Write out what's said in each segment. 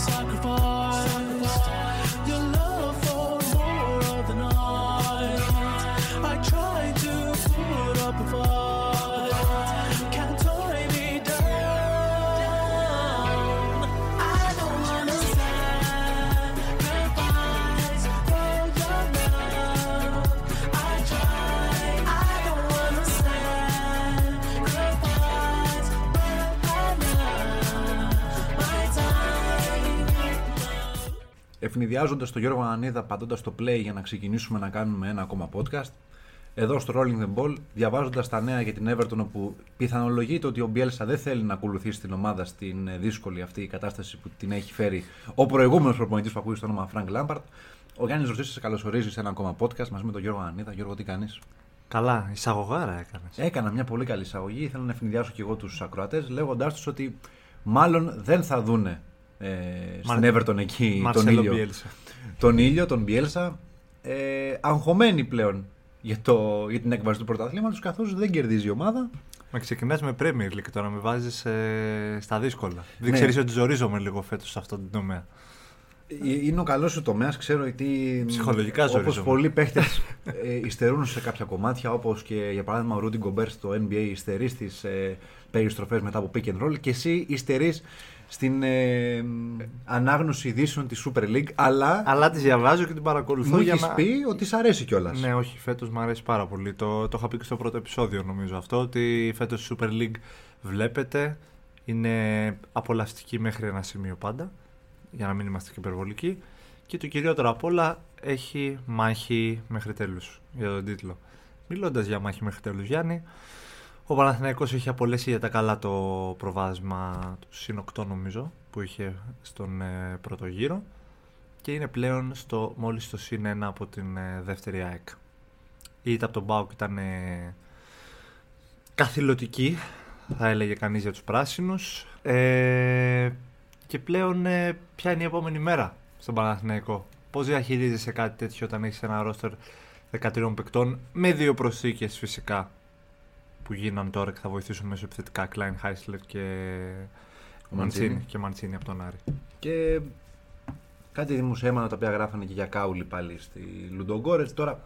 sacrifice. Ευνηδιάζοντας τον Γιώργο Ανανίδα πατώντα το play για να ξεκινήσουμε να κάνουμε ένα ακόμα podcast. Εδώ στο Rolling the Ball, διαβάζοντας τα νέα για την Everton, όπου πιθανολογείται ότι ο Μπιέλσα δεν θέλει να ακολουθήσει την ομάδα στην ε, δύσκολη αυτή κατάσταση που την έχει φέρει ο προηγούμενος προπονητής που ακούει στο όνομα Frank Lampard. Ο Γιάννης Ρωσή σε καλωσορίζει σε ένα ακόμα podcast μαζί με τον Γιώργο Ανανίδα. Γιώργο, τι κάνεις; Καλά, εισαγωγάρα έκανες. Έκανα μια πολύ καλή εισαγωγή. Θέλω να ευνηδιάσω και εγώ τους ακροατές, λέγοντάς τους ότι μάλλον δεν θα δούνε ε, στην Everton εκεί τον Μαρσέλο ήλιο. Μπιέλσα. Τον ήλιο, τον Μπιέλσα. Ε, αγχωμένοι πλέον για, το, για την έκβαση του πρωταθλήματος, καθώς δεν κερδίζει η ομάδα. Με ξεκινάς με Premier League τώρα, με βάζεις ε, στα δύσκολα. Δεν Ναι. ξέρεις ότι ζορίζομαι λίγο φέτος σε αυτόν τον τομέα. Ε, Είναι ο καλός σου τομέας, ξέρω ότι. Ψυχολογικά Όπως ζορίζομαι. πολλοί παίχτες ε, υστερούν σε κάποια κομμάτια, όπως και για παράδειγμα ο Ρούντι Γκομπέρ στο NBA υστερεί στις ε, περιστροφές μετά από pick and roll και εσύ υστερείς στην ε, ανάγνωση ειδήσεων της Super League, αλλά, Αλλά τη διαβάζω και την παρακολουθώ μου για έχεις να. πει ότι σ' αρέσει κιόλας. Ναι, όχι, φέτος μου αρέσει πάρα πολύ. Το, το είχα πει και στο πρώτο επεισόδιο νομίζω αυτό. Ότι φέτος η Super League βλέπετε είναι απολαυστική μέχρι ένα σημείο πάντα. Για να μην είμαστε και υπερβολικοί. Και το κυριότερο απ' όλα έχει μάχη μέχρι τέλους για τον τίτλο. Μιλώντας για μάχη μέχρι τέλους Γιάννη, ο Παναθηναϊκός έχει απολέσει για τα καλά το προβάδισμα του συν 8 νομίζω που είχε στον ε, πρώτο γύρο και είναι πλέον στο, μόλις στο συν 1 από την ε, δεύτερη ΑΕΚ. Η ήττα από τον Μπάουκ ήταν ε, καθηλωτική, θα έλεγε κανείς για τους πράσινους. Ε, και πλέον ε, ποια είναι η επόμενη μέρα στον Παναθηναϊκό; Πώς διαχειρίζεσαι κάτι τέτοιο όταν έχεις ένα ρόστερ 13 παικτών με δύο προσθήκες φυσικά; Που γίναν τώρα και θα βοηθήσουν μέσω επιθετικά Klein Heisler και Ο Μαντσίνη. Μαντσίνη και Μαντσίνη από τον Άρη. Και κάτι δημοσιεύματα τα οποία γράφανε και για Κάουλι πάλι στη Λουντογκόρε. Τώρα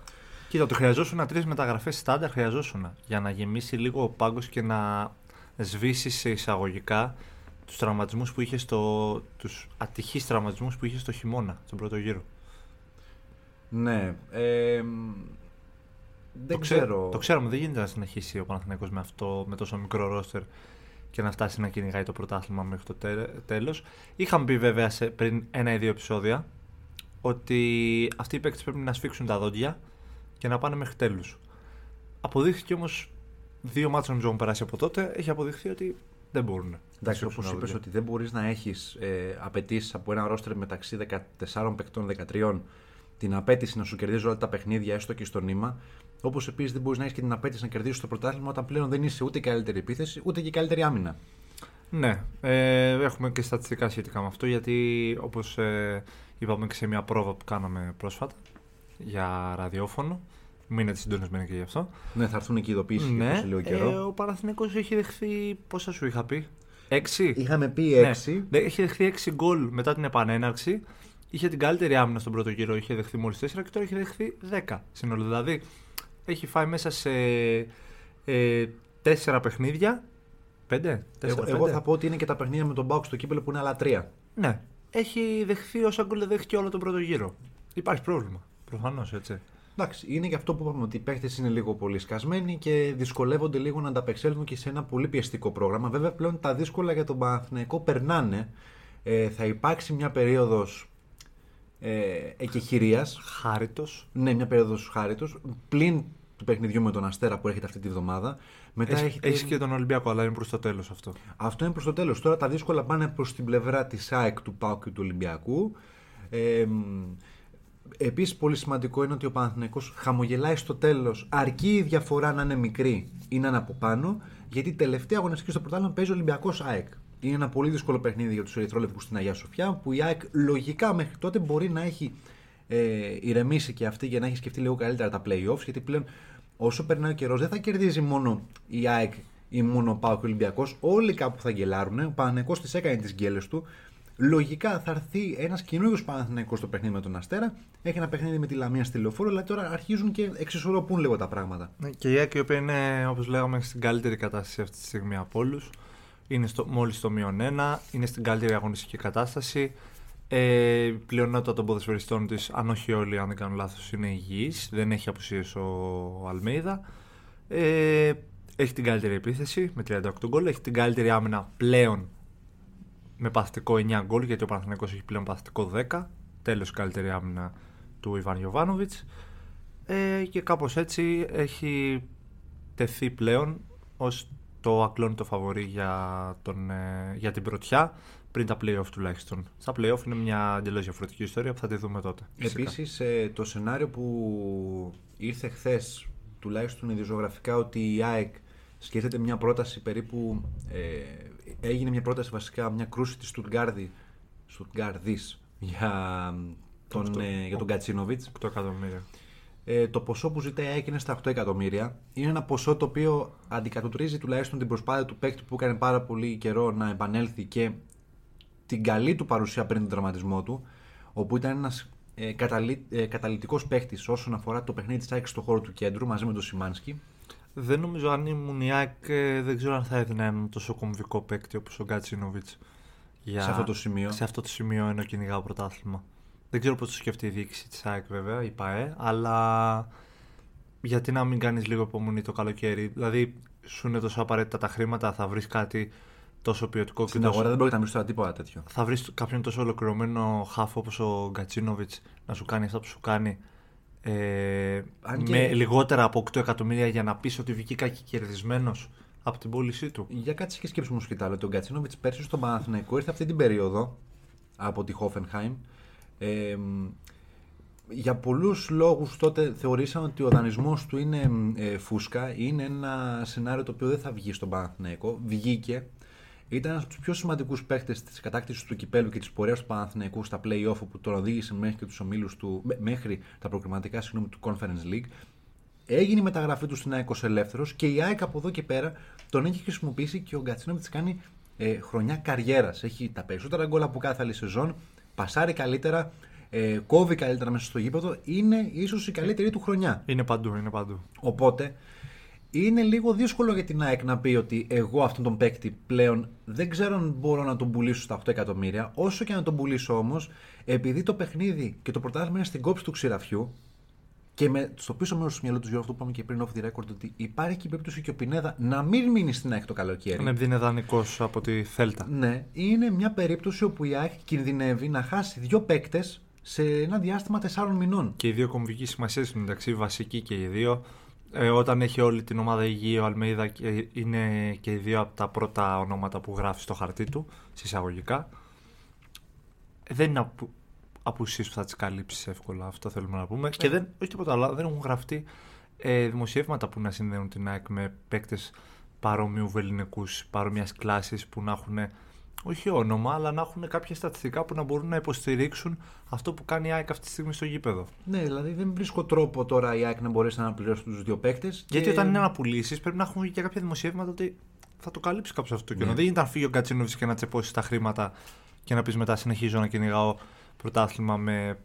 Κοίτα, το χρειαζόσουν τρεις μεταγραφές στάνταρ χρειαζόσουν για να γεμίσει λίγο ο πάγκος και να σβήσει σε εισαγωγικά τους τραυματισμούς που είχε στο. τους ατυχείς τραυματισμούς που είχε στο χειμώνα, στον πρώτο γύρο. Ναι. Ε, δεν το ξέ- ξέρω. Το ξέρουμε, δεν γίνεται να συνεχίσει ο Παναθηναϊκός με αυτό, με τόσο μικρό ρόστερ και να φτάσει να κυνηγάει το πρωτάθλημα μέχρι το τέλος. Είχαμε πει βέβαια σε, πριν ένα ή δύο επεισόδια ότι αυτοί οι παίκτες πρέπει να σφίξουν τα δόντια και να πάνε μέχρι τέλους. Αποδείχθηκε όμως δύο μάτια νομίζω έχουν περάσει από τότε. Έχει αποδειχθεί ότι δεν μπορούν. να Εντάξει, σφίξουν όπως τα είπες, δόντια. ότι δεν μπορείς να έχεις ε, απαιτήσεις από ένα ρόστερ μεταξύ 14 παικτών 13 την απέτηση να σου κερδίζει όλα τα παιχνίδια, έστω και στο νήμα. Όπως επίσης δεν μπορείς να έχεις και την απέτηση να κερδίσεις το πρωτάθλημα όταν πλέον δεν είσαι ούτε η καλύτερη επίθεση ούτε και η καλύτερη άμυνα. Ναι, ε, έχουμε και στατιστικά σχετικά με αυτό γιατί όπως ε, είπαμε και σε μια πρόβα που κάναμε πρόσφατα για ραδιόφωνο, μείνετε συντονισμένοι και γι' αυτό. Ναι, θα έρθουν και ειδοποιήσει ναι, ναι, σε λίγο ε, καιρό. ο Παναθηναϊκός έχει δεχθεί, πόσα σου είχα πει, 6. Είχαμε πει Ναι, 6. δε- έχει δεχθεί 6 γκολ μετά την επανέναρξη. Είχε την καλύτερη άμυνα στον πρώτο γύρο, είχε δεχθεί μόλις 4 και τώρα έχει δεχθεί 10 σύνολο. Δηλαδή έχει φάει μέσα σε ε, 4 παιχνίδια. 5, 4, Εγώ, εγώ θα πω ότι είναι και τα παιχνίδια με τον Μπάουκ στο κύπελο που είναι άλλα τρία. Ναι. Έχει δεχθεί όσα γκολ δέχτηκε όλο τον πρώτο γύρο. Υπάρχει πρόβλημα. Προφανώς έτσι. Εντάξει, είναι και αυτό που είπαμε ότι οι παίχτες είναι λίγο πολύ σκασμένοι και δυσκολεύονται λίγο να ανταπεξέλθουν και σε ένα πολύ πιεστικό πρόγραμμα. Βέβαια, πλέον τα δύσκολα για τον Παναθηναϊκό περνάνε. Ε, θα υπάρξει μια περίοδος ε, εκεχηρίας. Χάριτος. Ναι, μια περίοδος χάριτος. Πλην του παιχνιδιού με τον Αστέρα που έρχεται αυτή τη βδομάδα. Μετά Έχει, έχετε- έχεις και τον Ολυμπιακό, αλλά είναι προς το τέλος αυτό. Αυτό είναι προς το τέλος. Τώρα τα δύσκολα πάνε προς την πλευρά της ΑΕΚ, του ΠΑΟΚ και του Ολυμπιακού. Ε, Επίσης, πολύ σημαντικό είναι ότι ο Παναθηναϊκός χαμογελάει στο τέλος, αρκεί η διαφορά να είναι μικρή ή να είναι από πάνω, γιατί τελευταία αγωνιστική στο πρωτάθλημα παίζει ο Ολυμπιακός ΑΕΚ. Είναι ένα πολύ δύσκολο παιχνίδι για τους Ερυθρόλευκου στην Αγία Σοφιά, που η ΑΕΚ λογικά μέχρι τότε μπορεί να έχει ε, ηρεμήσει και αυτή για να έχει σκεφτεί λίγο καλύτερα τα playoffs, γιατί πλέον όσο περνάει ο καιρός δεν θα κερδίζει μόνο η ΑΕΚ ή μόνο ο ΠΑΟΚ και ο Ολυμπιακός. Όλοι κάπου θα γκελάρουν. Ο Παναθηναϊκός τις έκανε τις γκέλες του. Λογικά θα έρθει ένας καινούριο Παναθηναϊκός στο παιχνίδι με τον Αστέρα. Έχει ένα παιχνίδι με τη Λαμία στη λεωφόρο, αλλά τώρα αρχίζουν και εξισορροπούν λίγο τα πράγματα. Ναι, και η ΑΕΚ η οποία είναι, όπως λέγαμε, στην καλύτερη κατάσταση αυτή τη στιγμή από όλους. Είναι στο, μόλις στο μείον 1, είναι στην καλύτερη αγωνιστική κατάσταση. Ε, η πλειονότητα των ποδοσφαιριστών της, αν όχι όλοι, αν δεν κάνω λάθος, είναι υγιεί. Δεν έχει απουσίες ο Αλμέιδα. Ε, έχει την καλύτερη επίθεση με 38 γκολ. Έχει την καλύτερη άμυνα πλέον με παθητικό 9 γκολ, γιατί ο Παναθηναϊκός έχει πλέον παθητικό 10. Τέλος η καλύτερη άμυνα του Ιβάν Ιωβάνοβιτς. Ε, και κάπως έτσι έχει τεθεί πλέον ως το ακλόνητο φαβορή για, τον, ε, για την πρωτιά πριν τα play-off τουλάχιστον. Στα play-off είναι μια εντελώς διαφορετική ιστορία που θα τη δούμε τότε. φυσικά. Επίσης ε, το σενάριο που ήρθε χθες, τουλάχιστον ιδιοζωγραφικά, ότι η ΑΕΚ σκέφτεται μια πρόταση περίπου. Ε, έγινε μια πρόταση βασικά, μια κρούση της Στουτγκάρδη, Στουτγκάρδης για τον, Αυτό. ε, για τον Κατσίνοβιτς. 8 εκατομμύρια. Ε, το ποσό που ζητάει η ΑΕΚ είναι στα 8 εκατομμύρια. Είναι ένα ποσό το οποίο αντικατοπτρίζει τουλάχιστον την προσπάθεια του παίκτη που έκανε πάρα πολύ καιρό να επανέλθει και την καλή του παρουσία πριν τον τραυματισμό του, όπου ήταν ένας ε, καταλη, ε, καταλητικό παίκτη όσον αφορά το παιχνίδι της ΑΕΚ στο χώρο του κέντρου μαζί με τον Σιμάνσκι. Δεν νομίζω αν ήμουν η ΑΕΚ, ε, δεν ξέρω αν θα έδινα έναν τόσο κομβικό παίκτη όπως ο Γκάτσινοβιτ. Για... Σε αυτό το σημείο. Σε αυτό το σημείο ενώ κυνηγάω πρωτάθλημα. Δεν ξέρω πώς το σκέφτεται η διοίκηση της ΑΕΚ βέβαια, η ΠαΕ, αλλά γιατί να μην κάνεις λίγο υπομονή το καλοκαίρι; Δηλαδή, σου είναι τόσο απαραίτητα τα χρήματα, θα βρεις κάτι τόσο ποιοτικό Στην και τόσο... αγορά δεν πρόκειται να μιλήσει τώρα τίποτα τέτοιο. Θα βρεις κάποιον τόσο ολοκληρωμένο χάφο όπως ο Γκατσίνοβιτς να σου κάνει αυτά που σου κάνει. Ε, Αν και- με λιγότερα από 8 εκατομμύρια για να πεις ότι βγήκα και κερδισμένος από την πώλησή του. Για κάτσε και σκέψου όμω και τα άλλο. Τον Κατσίνοβιτ πέρσι στον Παναθηναϊκό ήρθε αυτή την περίοδο από τη Χόφενχάιμ. Ε, μ, για πολλούς λόγους τότε θεωρήσαν ότι ο δανεισμός του είναι ε, φούσκα, είναι ένα σενάριο το οποίο δεν θα βγει στον Παναθηναϊκό. Βγήκε. Ήταν ένας από τους πιο σημαντικούς παίκτε της κατάκτησης του κυπέλου και της πορείας του Παναθηναϊκού στα play-off που τον οδήγησε μέχρι και τους ομίλους του, μέ- μέχρι τα προκριματικά συγγνώμη, του Conference League. Έγινε η μεταγραφή του στην ΑΕΚ ως ελεύθερος και η ΑΕΚ από εδώ και πέρα τον έχει χρησιμοποιήσει και ο Γκατσίνοβιτς κάνει ε, χρονιά καριέρας. Έχει τα περισσότερα γκολ από κάθε άλλη σεζόν, πασάρει καλύτερα, ε, κόβει καλύτερα μέσα στο γήπεδο. Είναι ίσως η καλύτερη του χρονιά. Είναι παντού, είναι παντού. Οπότε είναι λίγο δύσκολο για την ΑΕΚ να πει ότι εγώ αυτόν τον παίκτη πλέον δεν ξέρω αν μπορώ να τον πουλήσω στα 8 εκατομμύρια. Όσο και να τον πουλήσω όμως, επειδή το παιχνίδι και το πρωτάθλημα είναι στην κόψη του ξηραφιού και με, στο πίσω μέρος του μυαλού του Γιώργου, αυτό που είπαμε και πριν off the record, ότι υπάρχει και η περίπτωση και ο Πινέδα να μην μείνει στην ΑΕΚ το καλοκαίρι. Ναι, είναι δανεικός από τη Θέλτα. Ναι, είναι μια περίπτωση όπου η ΑΕΚ κινδυνεύει να χάσει δύο παίκτες σε ένα διάστημα 4 μηνών. Και οι δύο κομβική σημασία στην μεταξύ, βασικοί και οι δύο. Ε, όταν έχει όλη την ομάδα υγιή, ο Αλμέιδα και είναι και οι δύο από τα πρώτα ονόματα που γράφει στο χαρτί του, συσσαγωγικά. Ε, δεν είναι απου... απουσίες που θα τις καλύψεις εύκολα, αυτό θέλουμε να πούμε. Και δεν, όχι τίποτα άλλο, δεν έχουν γραφτεί ε, δημοσιεύματα που να συνδέουν την ΑΕΚ με παίκτες παρομοιού βεληνικούς, παρομοια κλάσης που να έχουν όχι όνομα, αλλά να έχουν κάποια στατιστικά που να μπορούν να υποστηρίξουν αυτό που κάνει η ΑΕΚ αυτή τη στιγμή στο γήπεδο. Ναι, δηλαδή δεν βρίσκω τρόπο τώρα η ΑΕΚ να μπορέσει να αναπληρώσει τους δύο παίκτες. Γιατί όταν είναι να πουλήσει, πρέπει να έχουν βγει και κάποια δημοσιεύματα ότι θα το καλύψει κάποιος αυτό το κενό. Ναι. Δεν ήταν φύγει ο Κατσίνοβιτ και να τσεπώσει τα χρήματα και να πεις μετά συνεχίζω να κυνηγάω πρωτάθλημα με,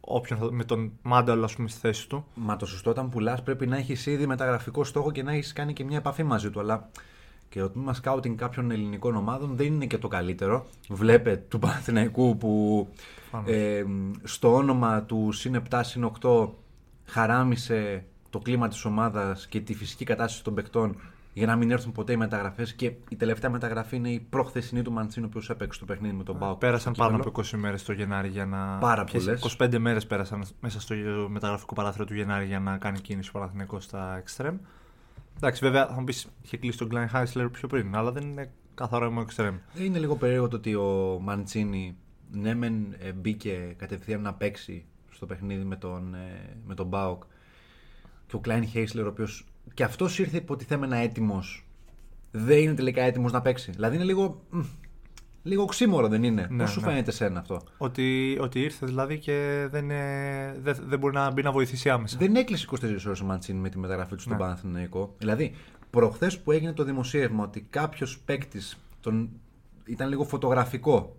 όποιον, θα- με τον Μάνταλο, ας πούμε, στη θέση του. Μα το σωστό όταν πουλάς πρέπει να έχεις ήδη μεταγραφικό στόχο και να έχεις κάνει και μια επαφή μαζί του. Αλλά και το τμήμα σκάουτινγκ κάποιων ελληνικών ομάδων δεν είναι και το καλύτερο. Βλέπε του Παναθηναϊκού που Προφανώς. ε, στο όνομα του συν 7 συν 8 χαράμισε το κλίμα της ομάδας και τη φυσική κατάσταση των παικτών για να μην έρθουν ποτέ οι μεταγραφές και η τελευταία μεταγραφή είναι η προχθεσινή του Μαντσίνο που έπαιξε το παιχνίδι με τον Πάο. Πέρασαν πάνω από 20 μέρες το Γενάρη για να. Πάρα ποιες- πολλές. 25 μέρες πέρασαν μέσα στο μεταγραφικό παράθυρο του Γενάρη για να κάνει κίνηση ο Παναθηναϊκός στα εξτρέμ. Εντάξει, βέβαια θα μου πεις είχε κλείσει τον Glenn Heisler πιο πριν, αλλά δεν είναι καθαρό μου εξτρέμ. Είναι λίγο περίεργο το ότι ο Μαντσίνη ναι μεν ε, μπήκε κατευθείαν να παίξει στο παιχνίδι με τον, ε, με τον Μπάουκ και ο Κλάιν Χέισλερ ο οποίος και αυτός ήρθε υποτιθέμενα έτοιμος δεν είναι τελικά έτοιμος να παίξει. Δηλαδή είναι λίγο, μ, λίγο οξύμορο δεν είναι. Ναι, Πώς σου ναι. φαίνεται σένα αυτό; Ότι, ότι ήρθε δηλαδή και δεν, είναι, δεν, δεν μπορεί να μπει να βοηθήσει άμεσα. Δεν έκλεισε 24 ώρες ο Μαντσίνη με τη μεταγραφή του στον Ναι. Παναθηναϊκό. Δηλαδή, προχθές που έγινε το δημοσίευμα ότι κάποιος παίκτης τον... ήταν λίγο φωτογραφικό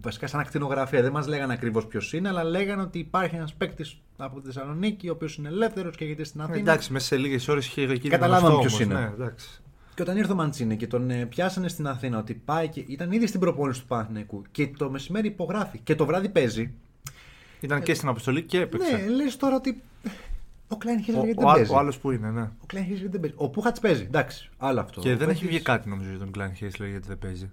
βασικά σαν ακτινογραφία. Δεν μας λέγανε ακριβώς ποιος είναι, αλλά λέγανε ότι υπάρχει ένας παίκτης από τη Θεσσαλονίκη, ο οποίος είναι ελεύθερος και γίνεται στην Αθήνα. Εντάξει, μέσα σε λίγες ώρες είχε γίνει. Καταλάβαμε γνωστό ποιος όμως, είναι. Ναι, εντάξει. Και όταν ήρθε ο Μαντσίνη και τον ε, πιάσανε στην Αθήνα ότι πάει και ήταν ήδη στην προπόνηση του Παναθηναϊκού και το μεσημέρι υπογράφει και το βράδυ παίζει. Ήταν και στην αποστολή και έπαιξε. Ναι, λες τώρα ότι. Ο Κλάιν Χίλ ο, γιατί ο, δεν παίζει. ο άλλος που είναι, ναι. Ο Κλάιν Χίλ γιατί δεν παίζει. Ο Πούχατς παίζει. Εντάξει, άλλο αυτό. Και Ο δεν έχει Πούχατς- βγει κάτι νομίζω για τον Κλάιν Χέισλερ γιατί δεν παίζει.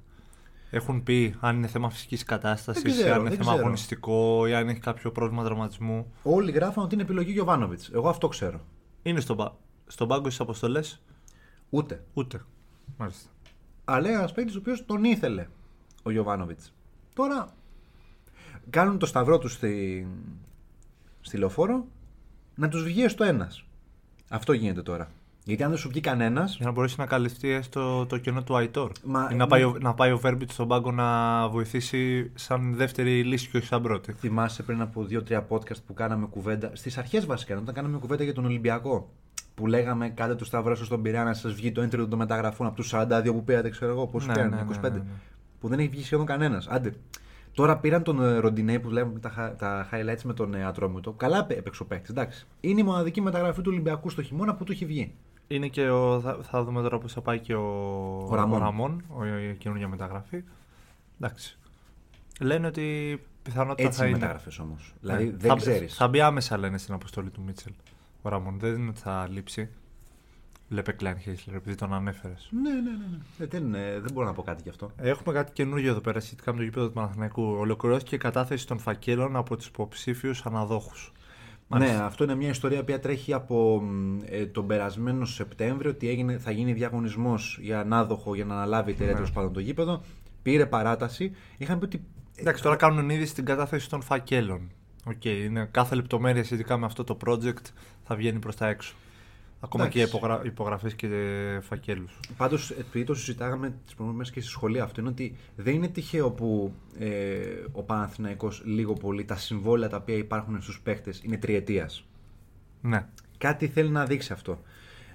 Έχουν πει αν είναι θέμα φυσικής κατάστασης, Δεν ξέρω, αν είναι δεν θέμα ξέρω. αγωνιστικό ή αν έχει κάποιο πρόβλημα τραυματισμού. Όλοι γράφαν ότι είναι επιλογή Γιωβάνοβιτς. Εγώ αυτό ξέρω. Είναι στον, πα... στον πάγκο στις αποστολές, Ούτε. ούτε. Μάλιστα. Αλλά ένας παίκτης ο οποίος τον ήθελε ο Γιωβάνοβιτς. Τώρα κάνουν το σταυρό τους στη, στη λεωφόρο να τους βγει στο ένας. Αυτό γίνεται τώρα. Γιατί αν δεν σου βγει κανένα. Για να μπορέσει να καλυφθεί έστω το κενό του Αϊτόρ. Μα- Ή να, πάει, ο- να πάει ο Βέρμπιτ στον πάγκο να βοηθήσει σαν δεύτερη λύση και όχι σαν πρώτη. Θυμάσαι πριν από δύο-τρία podcast που κάναμε κουβέντα. Στις αρχές βασικά, όταν κάναμε κουβέντα για τον Ολυμπιακό. Που λέγαμε κάντε το σταυρό σας στον Πειραιά να σας βγει το entry των μεταγραφών από τους 42 που πήρατε, ξέρω εγώ, πόσου Ναι, πήραν, ναι, 25. ναι, ναι, ναι. Που δεν έχει βγει σχεδόν κανένας. Άντε. Τώρα πήραν τον ε, Ροντινέη που βλέπουμε τα, χα- τα highlights με τον ε, Ατρόμητο. Καλά πέ- έπαιξε ο παίκτης, εντάξει. Είναι η μοναδική μεταγραφή του Ολυμπιακού στο χειμώνα που του έχει βγει. Είναι και ο, θα, θα δούμε τώρα πώς θα πάει και ο, Ο Ραμόν. Ραμόν, ο, η καινούργια μεταγραφή. Εντάξει. Λένε ότι πιθανότητα Έτσι θα οι είναι. μεταγραφές όμως. Ναι. Δηλαδή δεν θα, ξέρεις. Θα μπει άμεσα λένε στην αποστολή του Μίτσελ. Ο Ραμόν δεν είναι ότι θα λείψει. Λέπε Κλάιν Χέισλερ, επειδή τον ανέφερες. Ναι, ναι, ναι. ναι. Ε, δεν, ε, δεν μπορώ να πω κάτι γι' αυτό. Έχουμε κάτι καινούργιο εδώ πέρα σχετικά με το γήπεδο του Παναθηναϊκού. Ολοκληρώθηκε η κατάθεση των φακέλων από τους υποψήφιους αναδόχους. Ναι, αυτό είναι μια ιστορία που τρέχει από μ, ε, τον περασμένο Σεπτέμβριο ότι έγινε, θα γίνει διαγωνισμός για ανάδοχο για να αναλάβει η εταιρεία Ναι. τέλος πάντων το γήπεδο. Πήρε παράταση. Είχαν πει ότι. Εντάξει, τώρα κάνουν ήδη στην κατάθεση των φακέλων. Οκ, είναι κάθε λεπτομέρεια σχετικά με αυτό το project θα βγαίνει προς τα έξω. Ακόμα Εντάξει. και υπογρα... υπογραφές και φακέλους. Πάντως, επειδή το συζητάγαμε τις προηγούμενες και στη σχολεία αυτό, είναι ότι δεν είναι τυχαίο που ε, ο Παναθηναϊκός λίγο πολύ τα συμβόλαια τα οποία υπάρχουν στους παίχτες είναι τριετίας. Ναι. Κάτι θέλει να δείξει αυτό.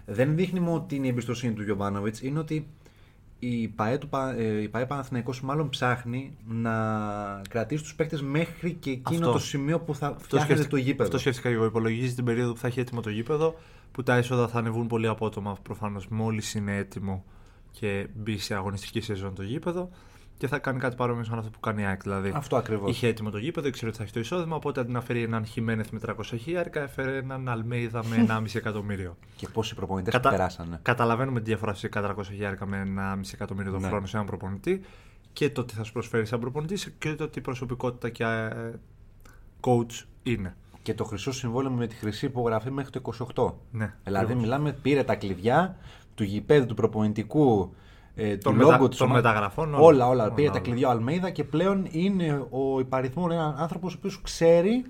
Δεν δείχνει μόνο ότι είναι η εμπιστοσύνη του Γιοβάνοβιτς, είναι ότι η ΠΑΕ, του, Πα- ε, η ΠΑΕ Παναθηναϊκός μάλλον ψάχνει να κρατήσει τους παίκτες μέχρι και εκείνο Αυτό. το σημείο που θα Αυτό φτιάχνεται σκέφτηκα- το γήπεδο. Αυτό σκέφτηκα εγώ. Υπολογίζει την περίοδο που θα έχει έτοιμο το γήπεδο, που τα έσοδα θα ανεβούν πολύ απότομα προφανώς μόλις είναι έτοιμο και μπει σε αγωνιστική σεζόν το γήπεδο. Και θα κάνει κάτι παρόμοιο σαν αυτό που κάνει η ΑΕΚ. Δηλαδή, Αυτό ακριβώς. είχε έτοιμο το γήπεδο, ήξερε ότι θα έχει το εισόδημα. Οπότε αντί να φέρει έναν Χιμένεθ με 300 χιλιάρικα, έφερε έναν Αλμέιδα με 1,5 εκατομμύριο. Και πόσοι προπονητές Κατα- που περάσανε. Καταλαβαίνουμε τη διαφορά φυσικά 300 χιλιάρικα με 1,5 εκατομμύριο το Ναι. χρόνο σε έναν προπονητή και το τι θα σου προσφέρει σαν προπονητής και το τι προσωπικότητα και ε, coach είναι. Και το χρυσό συμβόλαιο με τη χρυσή υπογραφή μέχρι το 28. Ναι, δηλαδή ακριβώς. μιλάμε, πήρε τα κλειδιά του γηπέδου, του προπονητικού, ε, του Των λόγου μετα- της των ομάδας. μεταγραφών, όλα. Όλα, όλα. Όλα, Πήρε τα όλα. κλειδιά ο Αλμέιδα και πλέον είναι ο υπαριθμόν ένα άνθρωπος ο οποίος ξέρει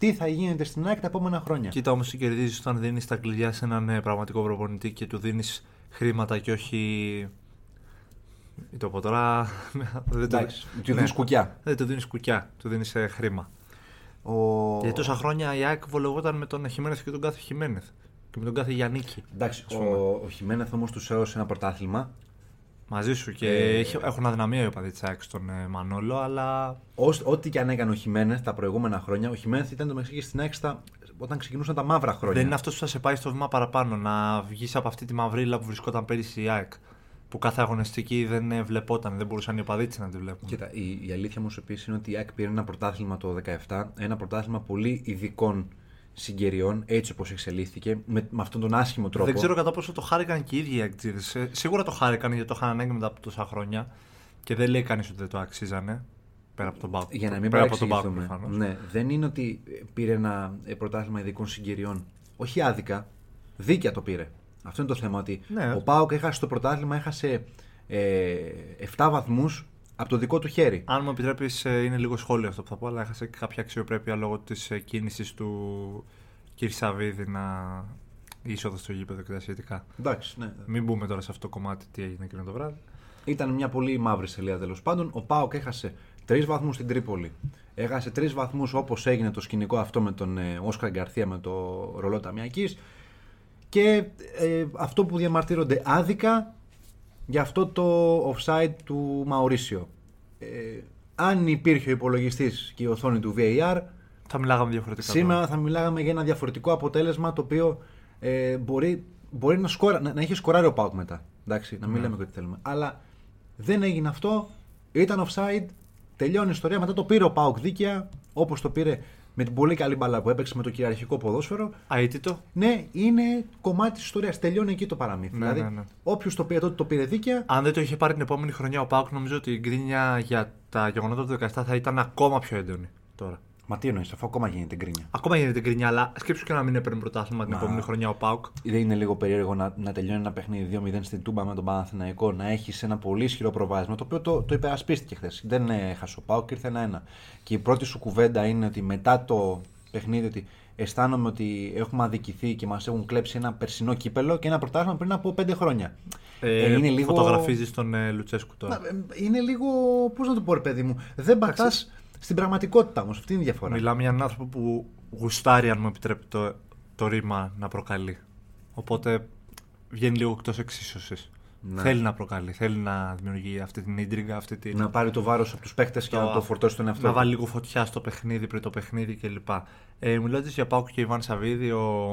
τι θα γίνεται στην ΑΕΚ τα επόμενα χρόνια. Κοίτα όμως τι κερδίζει όταν δίνεις τα κλειδιά σε έναν ε, πραγματικό προπονητή και του δίνεις χρήματα και όχι. Το πω τώρα. δεν το- Εντάξει, του Ναι. δίνεις κουκιά. Δεν του δίνεις κουκιά, του δίνεις χρήμα. Ο... Γιατί τόσα χρόνια η ΑΕΚ βολευόταν με τον Χιμένεθ και τον κάθε Χιμένεθ. Και με τον κάθε Γιάννικη. Εντάξει, ας πούμε. ο, ο Χιμένεθ όμως τους έδωσε ένα πρωτάθλημα. Μαζί σου και Ε, έχει- έχουν αδυναμία οι οπαδοί της ΑΕΚ στον ε, Μανόλο, αλλά Ως- Ό,τι και αν έκανε ο Χιμένεθ τα προηγούμενα χρόνια, ο Χιμένεθ ήταν το μεταξύ και στην ΑΕΚ στα- όταν ξεκινούσαν τα μαύρα χρόνια. δεν είναι αυτός που θα σε πάει στο βήμα παραπάνω. Να βγεις από αυτή τη μαυρίλα που βρισκόταν πέρυσι η ΑΕΚ. Που κάθε αγωνιστική δεν ε, βλεπόταν, δεν μπορούσαν οι οπαδοί της να τη βλέπουν. Κοίτα, η, η αλήθεια όμως επίσης είναι ότι η ΑΕΚ πήρε ένα πρωτάθλημα το 2017, ένα πρωτάθλημα πολύ ειδικών συγκαιριών, έτσι όπως εξελίχθηκε, με, με αυτόν τον άσχημο τρόπο. Δεν ξέρω κατά πόσο το χάρηκαν και οι ίδιοι οι Αγκτζίδες. Ε, Σίγουρα το χάρηκαν γιατί το είχαν ανάγκη μετά από τόσα χρόνια και δεν λέει κανείς ότι δεν το αξίζανε. Πέρα από τον Πάο. Για να μην πέρα από τον Πάο παρεξηγηθούμε. προφανώς. Ναι, δεν είναι ότι πήρε ένα ε, πρωτάθλημα ειδικών συγκαιριών. Όχι άδικα, δίκαια το πήρε. Αυτό είναι το θέμα. Ότι Ναι. ο Πάοκ έχασε το πρωτάθλημα, έχασε ε, 7 βαθμούς από το δικό του χέρι. Αν μου επιτρέπεις, είναι λίγο σχόλιο αυτό που θα πω, αλλά έχασε και κάποια αξιοπρέπεια λόγω της κίνησης του κ. Σαββίδη να είσοδο στο γήπεδο και τα σχετικά. Εντάξει, ναι. Μην μπούμε τώρα σε αυτό το κομμάτι τι έγινε εκείνο το βράδυ. Ήταν μια πολύ μαύρη σελίδα τέλος πάντων. Ο Πάοκ έχασε τρεις βαθμούς στην Τρίπολη. Έχασε τρεις βαθμούς όπως έγινε το σκηνικό αυτό με τον ε, Όσκαρ Γκαρθία με το ρολό ταμιακής. Και ε, αυτό που διαμαρτύρονται άδικα για αυτό το offside του Μαουρίσιο. Ε, αν υπήρχε ο υπολογιστής και η οθόνη του VAR, Θα μιλάγαμε διαφορετικά. σήμερα τώρα. θα μιλάγαμε για ένα διαφορετικό αποτέλεσμα το οποίο ε, μπορεί, μπορεί να, σκορα, να, να έχει σκοράρει ο Πάουκ μετά. Εντάξει, να μην Ναι. λέμε και ό,τι θέλουμε. Αλλά δεν έγινε αυτό. Ήταν offside. Τελειώνει η ιστορία. Μετά το πήρε ο Πάουκ δίκαια. Όπως το πήρε με την πολύ καλή μπαλά που έπαιξε με το κυριαρχικό ποδόσφαιρο. Αίτητο. Ναι, είναι κομμάτι της ιστορίας. Τελειώνει εκεί το παραμύθι. Ναι, δηλαδή, ναι, ναι. όποιος το πήρε τότε το πήρε δίκαια. Αν δεν το είχε πάρει την επόμενη χρονιά ο Πάουκ, νομίζω ότι η γκρίνια για τα γεγονότα του 17 θα ήταν ακόμα πιο έντονη τώρα. Μα τι εννοείς, αφού ακόμα γίνεται γκρίνια. Ακόμα γίνεται γκρίνια, αλλά σκέψου και να μην έπαιρνε πρωτάθλημα την Μα- επόμενη χρονιά ο Πάουκ. Δεν είναι λίγο περίεργο να, να τελειώνει ένα παιχνίδι 2-0 στην Τούμπα με τον Παναθηναϊκό, να έχεις ένα πολύ ισχυρό προβάδισμα, το οποίο το, το υπερασπίστηκε χθες. Δεν έχασε ο Πάουκ, ήρθε ένα-ένα. Και η πρώτη σου κουβέντα είναι ότι μετά το παιχνίδι ότι αισθάνομαι ότι έχουμε αδικηθεί και μας έχουν κλέψει ένα περσινό κύπελο και ένα πρωτάθλημα πριν από 5 χρόνια. Ε, είναι λίγο- Φωτογραφίζεις τον ε, Λουτσέσκου τώρα. Μα, ε, Είναι λίγο. Πώς να το πω, ρε παιδί μου. Δεν πατά στην πραγματικότητα όμως. Αυτή είναι η διαφορά. Μιλάμε για έναν άνθρωπο που γουστάρει, αν μου επιτρέπει το, το ρήμα, να προκαλεί. Οπότε βγαίνει λίγο εκτός εξίσωσης. Ναι. Θέλει να προκαλεί, θέλει να δημιουργεί αυτή την ίντριγκα, αυτή την. Να πάρει το βάρος από τους παίχτε και Το- να το φορτώσει στον εαυτό να του. βάλει λίγο φωτιά στο παιχνίδι πριν το παιχνίδι κλπ. Ε, Μιλώντας για Πάουκ και Ιβάν Σαββίδη, ο,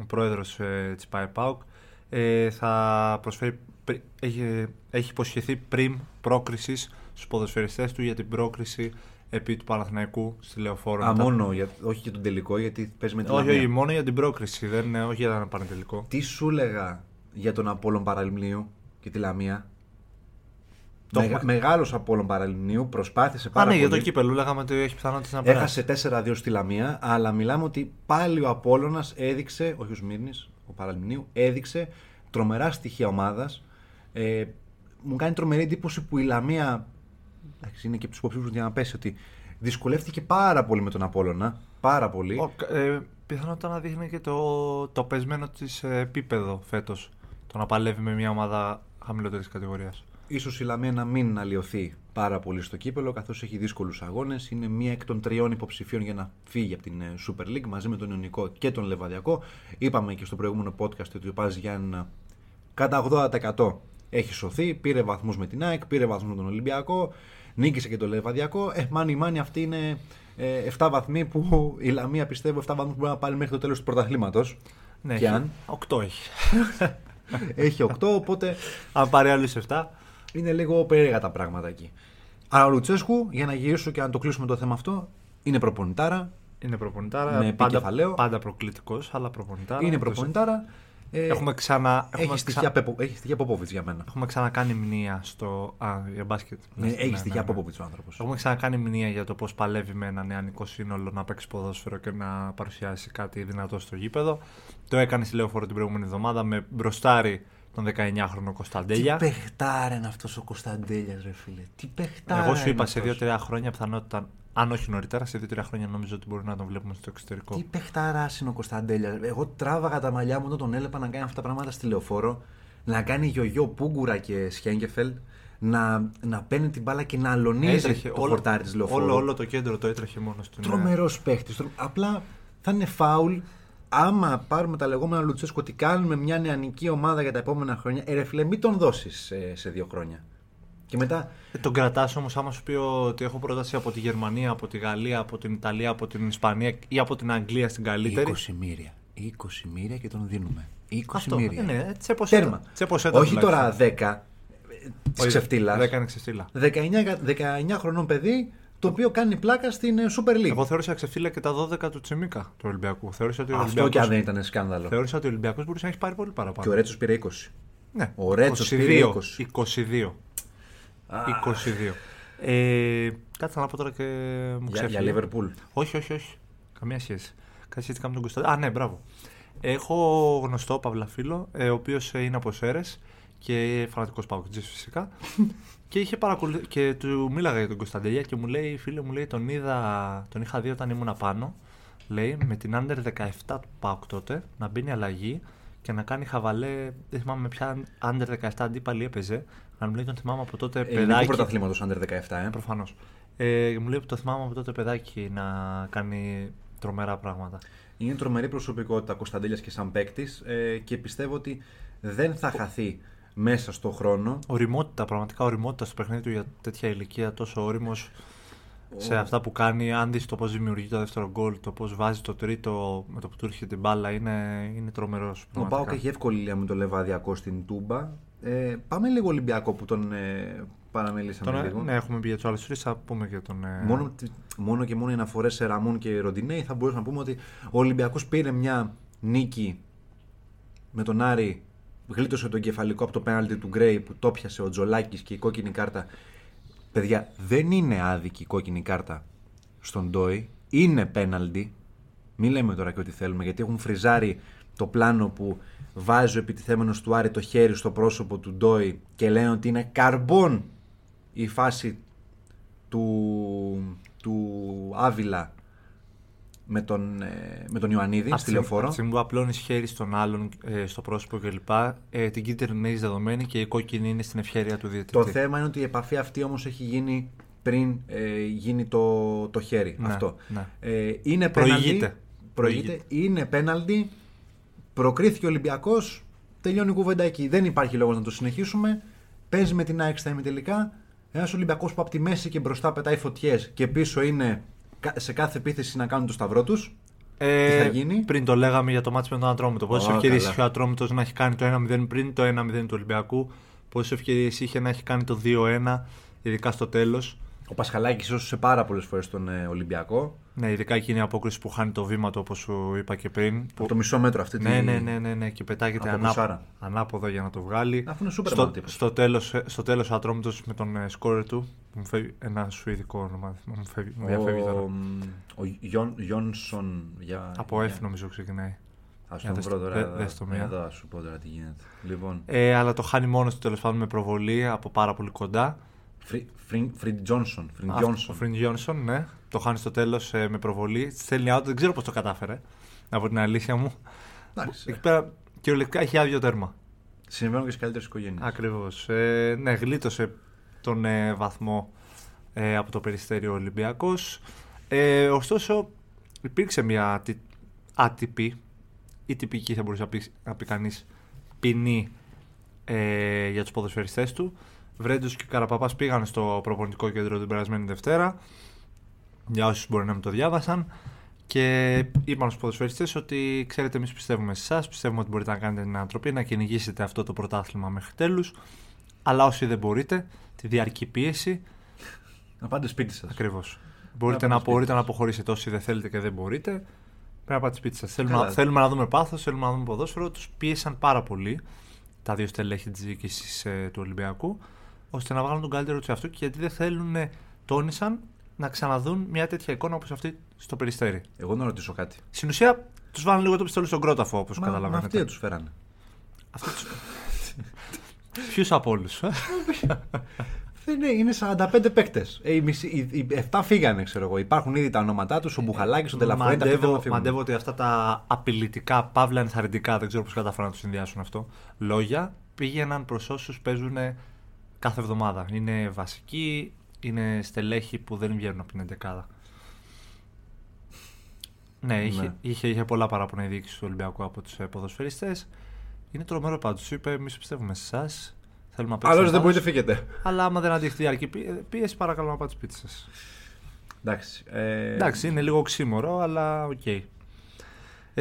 ο πρόεδρος ε, της ΠΑΕ Πάουκ, ε, θα προσφέρει, πρι- έχει, έχει υποσχεθεί πριν πρόκρισης στους ποδοσφαιριστές του για την πρόκριση επί του Παναθηναϊκού στη Λεωφόρο. Α, Μετά- μόνο, για, όχι για τον τελικό, γιατί παίζει με την όχι, Λαμία. όχι, μόνο για την πρόκριση, δεν, όχι για να πάνε τελικό. Τι σου έλεγα για τον Απόλλων Παραλιμνίου και τη Λαμία; Το Μεγα, έχουμε- Μεγάλος Απόλλων Παραλιμνίου, προσπάθησε Α, πάρα ναι, για πολύ. το κύπελο λέγαμε ότι έχει πιθανότητες να περάσει. Έχασε 4-2 στη Λαμία, αλλά μιλάμε ότι πάλι ο Απόλλωνας έδειξε, όχι ο Σμύρνης, ο Παραλιμνίου, έδειξε τρομερά στοιχεία ομάδας. Ε, μου κάνει τρομερή εντύπωση που η Λαμία, εντάξει, είναι και από τους υποψήφιους για να πέσει, ότι δυσκολεύτηκε πάρα πολύ με τον Απόλλωνα. Πάρα πολύ. Ο, ε, πιθανότητα να δείχνει και το, το πεσμένο της επίπεδο φέτος. Το να παλεύει με μια ομάδα χαμηλότερης κατηγορίας. Ίσως η Λαμία να μην αλλοιωθεί πάρα πολύ στο κύπελο, καθώς έχει δύσκολους αγώνες. Είναι μία εκ των τριών υποψηφίων για να φύγει από την ε, Super League μαζί με τον Ιωνικό και τον Λεβαδιακό. Είπαμε και στο προηγούμενο podcast ότι ο Πάζ Γιάννη κατά 80% έχει σωθεί, πήρε βαθμούς με την ΑΕΚ, πήρε βαθμούς με τον Ολυμπιακό, νίκησε και τον Λεβαδιακό. Ε, μάνι μάνι αυτή είναι ε, 7 βαθμοί που η Λαμία πιστεύω 7 βαθμούς που μπορεί να πάρει μέχρι το τέλος του πρωταθλήματος. Ναι, Και έχει. αν. 8 έχει. έχει 8, οπότε αν πάρει άλλους 7. είναι λίγο περίεργα τα πράγματα εκεί. Αλλά ο Λουτσέσκου, για να γυρίσω και να το κλείσουμε το θέμα αυτό, είναι προπονητάρα. Είναι προπονητάρα. Με πάντα, επικεφαλαίο. πάντα προκλητικός, αλλά προπονητάρα. είναι Το- προπονητάρα. Ε, Έχουμε ξανά. έχει, Έχουμε, στοιχεία, ξα... Πεπο- έχει στοιχεία Ποπόβιτς για μένα. έχουμε ξανακάνει μνήμα στο. Α, για μπάσκετ. Ναι, Ναι, έχει ναι, στοιχεία ναι, ναι. Ποπόβιτς ο άνθρωπος. Έχουμε ξανακάνει μνήμα για το πώς παλεύει με ένα νεανικό σύνολο να παίξει ποδόσφαιρο και να παρουσιάσει κάτι δυνατό στο γήπεδο. Το έκανε στη λεωφόρο την προηγούμενη εβδομάδα με μπροστάρι τον 19χρονο Κωνσταντέλια. Τι παιχτάρα είναι αυτός ο Κωνσταντέλιας, ρε φίλε. Τι παιχτάρα. Εγώ σου είναι είπα σε αυτός. 2-3 χρόνια πιθανότητα, αν όχι νωρίτερα, σε 2-3 χρόνια νομίζω ότι μπορεί να τον βλέπουμε στο εξωτερικό. Τι παιχτάρα είναι ο Κωνσταντέλιας. Εγώ τράβαγα τα μαλλιά μου όταν τον έλεπα να κάνει αυτά τα πράγματα στη λεωφόρο. Να κάνει γιογιό Πούγκουρα και Σχέγκεφελ. Να, να παίρνει την μπάλα και να αλωνίζει Έτρεχε το όλο, χορτάρι της λεωφόρου. όλο, όλο το κέντρο το έτρεχε μόνος του. ναι. Τρομερός παίχτης. Απλά θα είναι φάουλ άμα πάρουμε τα λεγόμενα Λουτσέσκο ότι κάνουμε μια νεανική ομάδα για τα επόμενα χρόνια. Ε, ρε φίλε, μην τον δώσεις σε, σε δύο χρόνια. Και μετά. Ε, τον κρατάς όμως, άμα σου πει ότι έχω πρόταση από τη Γερμανία, από τη Γαλλία, από την Ιταλία, από την Ισπανία ή από την Αγγλία στην καλύτερη. 20 μοίρια. 20 μοίρια και τον δίνουμε. 20 Αυτό. μοίρια. Ε, ναι, τσέπος έτα. Τέρμα. Τσέπος έτα Όχι τουλάχιστον. τώρα 10 της Όχι, ξεφτύλας. Δεν έκανε ξεφτύλα. 19, 19 χρονών παιδί το οποίο κάνει πλάκα στην ε, Super League. Εγώ θεώρησα ξεφτύλα και τα 12 του Τσιμίκα του Ολυμπιακού. Θεώρησα ότι ο Αυτό και αν Ολυμπιακός, δεν ήταν σκάνδαλο. θεώρησα ότι ο Ολυμπιακός μπορούσε να έχει πάρει πολύ παραπάνω. Και ο Ρέτσος πήρε 20. Ναι. Ο Ρέτσος πήρε 20. 22. 22. Ε, κάτσε να πω τώρα και μου Για, για ξέφυγε. Liverpool. Όχι, όχι, όχι. Καμία σχέση. Κάτι σχετικά με τον Κωνσταντίνο. Α, ναι, μπράβο. Έχω γνωστό παύλα φίλο, ε, ο οποίος είναι από Σέρες και φανατικός παγκοτζή φυσικά. και, είχε παρακολου... και του μίλαγα για τον Κωνσταντέλια και μου λέει, φίλε μου λέει, τον, είδα, τον είχα δει όταν ήμουν πάνω. Λέει, με την Under 17 του Πάουκ τότε, να μπαίνει αλλαγή και να κάνει χαβαλέ. Δεν θυμάμαι με ποια Under 17 αντίπαλη έπαιζε. Αλλά μου λέει, τον θυμάμαι από τότε Ελληνικού παιδάκι. πρωταθλήματος Under 17, ε. Προφανώς. Ε, μου λέει, το θυμάμαι από τότε παιδάκι να κάνει τρομερά πράγματα. Είναι τρομερή προσωπικότητα Κωνσταντέλιας και σαν παίκτης ε, και πιστεύω ότι δεν θα χαθεί μέσα στο χρόνο. Οριμότητα, πραγματικά οριμότητα στο παιχνίδι του για τέτοια ηλικία, τόσο όριμος. σε αυτά που κάνει. Αν δει το πώς δημιουργεί το δεύτερο γκολ, το πώς βάζει το τρίτο με το που του έρχεται την μπάλα, είναι, είναι τρομερός. Ο Πάοκ έχει εύκολη λία με το Λεβαδιακό στην Τούμπα. Ε, πάμε λίγο Ολυμπιακό που τον ε, παραμελήσαμε Τον, λίγο. ναι, έχουμε πει για τους άλλους τρεις, θα πούμε και τον. ε, Μόνο, μόνο και μόνο οι αναφορές σε Ραμούν και Ροντινέη θα μπορούσαμε να πούμε ότι ο Ολυμπιακός πήρε μια νίκη με τον Άρη. Γλίτωσε τον κεφαλικό από το πέναλτι του Γκρέι που το πιασε ο Τζολάκης και η κόκκινη κάρτα. Παιδιά, δεν είναι άδικη η κόκκινη κάρτα στον Ντόι. Είναι πέναλτι. Μην λέμε τώρα και ό,τι θέλουμε γιατί έχουν φριζάρει το πλάνο που βάζει ο επιτιθέμενος του Άρη το χέρι στο πρόσωπο του Ντόι και λένε ότι είναι καρμπόν η φάση του, του Άβυλα με τον, ε, με τον Ιωαννίδη Από στη τη- από λεωφόρο. τη στιγμή που απλώνεις χέρι στον άλλον ε, στο πρόσωπο κλπ. Ε, την κίτρινη έχει δεδομένη και η κόκκινη είναι στην ευχαίρεια του διαιτητή. Το θέμα είναι ότι η επαφή αυτή όμως έχει γίνει πριν ε, γίνει το, το χέρι. Ναι, αυτό. ναι. Ε, είναι Προηγείται. πέναλτι. Προηγείται. Είναι πέναλτι. Προκρίθηκε ο Ολυμπιακός. Τελειώνει η κουβέντα εκεί. Δεν υπάρχει λόγος να το συνεχίσουμε. Παίζει με την ΑΕΚ στα ημιτελικά. Ένας Ολυμπιακός που από τη μέση και μπροστά πετάει φωτιές και πίσω είναι κα- σε κάθε επίθεση να κάνουν το σταυρό τους. Ε, Τι θα γίνει; Πριν το λέγαμε για το μάτσο με τον Ατρόμητο. Πόσες Ω, ευκαιρίες καλά. είχε ο Ατρόμητος να έχει κάνει το 1-0 πριν το 1-0 του Ολυμπιακού. Πόσες ευκαιρίες είχε να έχει κάνει το 2-1, ειδικά στο τέλος. Ο Πασχαλάκης έσωσε πάρα πολλές φορές τον ε, Ολυμπιακό. Ναι, ειδικά εκείνη η απόκριση που χάνει το βήμα του, όπως σου είπα και πριν. Που... Από το μισό μέτρο αυτή Ναι, τη- ναι, ναι, ναι, ναι, και πετάγεται Από ανάποδα, κουσάρα. ανάποδα για να το βγάλει. Αφού είναι Superman στο, τύπος. στο τέλος, στο τέλος ο Ατρόμητος με τον ε, σκόρερ του, που μου φεύγει ένα σουηδικό όνομα, μου, φεύγει, μου διαφεύγει τώρα. Ο, ο Γιον, Γιόνσον. Για, Από για- F νομίζω ξεκινάει. Ας Για τον δες βρω το- τώρα. δε- εδώ. δες το μία. Εδώ ας σου πω τώρα τι γίνεται. Λοιπόν, Ε, αλλά το χάνει μόνος του τέλος πάντων με προβολή από πάρα πολύ κοντά. Φριντ Τζόνσον. Φριντ Αυτό, Ο Τζόνσον. Φριντ Γιόνσον, ναι. Το χάνει στο τέλος με προβολή. Στέλνει out, δεν ξέρω πώς το κατάφερε. Από την αλήθεια μου. Εντάξει, Εκεί πέρα κυριολεκτικά έχει άδειο τέρμα. Συμβαίνουν και στι καλύτερες οικογένειες. Ακριβώς. Ε, ναι, γλίτωσε τον ε, βαθμό ε, από το περιστέριο Ολυμπιακός. Ε, ωστόσο, υπήρξε μια ατι- άτυπη ή τυπική, θα μπορούσε να πει, να πει κανείς, ποινή ε, για τους ποδοσφαιριστές του. Βρέντος και Καραπαπάς πήγαν στο προπονητικό κέντρο την περασμένη Δευτέρα. Για όσους μπορεί να μην το διάβασαν. Και είπαν στους ποδοσφαιριστές ότι ξέρετε, εμείς πιστεύουμε σε εσάς, πιστεύουμε ότι μπορείτε να κάνετε την ανατροπή, να κυνηγήσετε αυτό το πρωτάθλημα μέχρι τέλους. Αλλά όσοι δεν μπορείτε, τη διαρκή πίεση, Να πάτε σπίτι σας. ακριβώς. Μπορείτε, πάτε να, σπίτι μπορείτε σας. να αποχωρήσετε όσοι δεν θέλετε και δεν μπορείτε. Πρέπει να πάτε σπίτι σας. Θέλουμε, Καλά. να- θέλουμε να δούμε πάθος, θέλουμε να δούμε ποδόσφαιρο. Τους πίεσαν πάρα πολύ τα δύο στελέχη της διοίκησης του Ολυμπιακού, ώστε να βγάλουν τον καλύτερο του εαυτού και γιατί δεν θέλουν, ε, τόνισαν, να ξαναδούν μια τέτοια εικόνα όπως αυτή στο περιστέρι. Εγώ να ρωτήσω κάτι. Στην ουσία, τους βάλουν λίγο το πιστόλι στον κρόταφο, όπως Μα, μα καταλαβαίνετε. αυτοί τους φέρανε. Ποιους από όλους. Δεν είναι, είναι 45 παίκτες. Ε, οι, μισοί- οι, οι 7 φύγανε, ξέρω εγώ. Υπάρχουν ήδη τα ονόματά τους, ο Μπουχαλάκης, ο Τελαφουέντα. αυτοί δεν μαντεύω, θα φύγουν. μαντεύω ότι αυτά τα απειλητικά, παύλα ενθαρρυντικά, δεν ξέρω πώς κατάφεραν να το συνδυάσουν αυτό, λόγια πήγαιναν προς όσους παίζουν κάθε εβδομάδα. Είναι βασικοί, είναι στελέχοι που δεν βγαίνουν από την εντεκάδα. Ναι, είχε, Ναι. είχε, είχε πολλά παράπονα η διοίκηση του Ολυμπιακού από τους ποδοσφαιριστές. Είναι τρομερό πάντως. Είπε: Εμείς πιστεύουμε σε εσάς. Θέλουμε να παίξετε. Αλλιώς δεν μπάλα, μπορείτε, φύγετε. Αλλά άμα δεν αντέχετε διαρκή πί- πίεση, παρακαλώ να πάτε σπίτι σας. Εντάξει. Ε, Εντάξει, είναι λίγο οξύμωρο, αλλά οκ. Ε,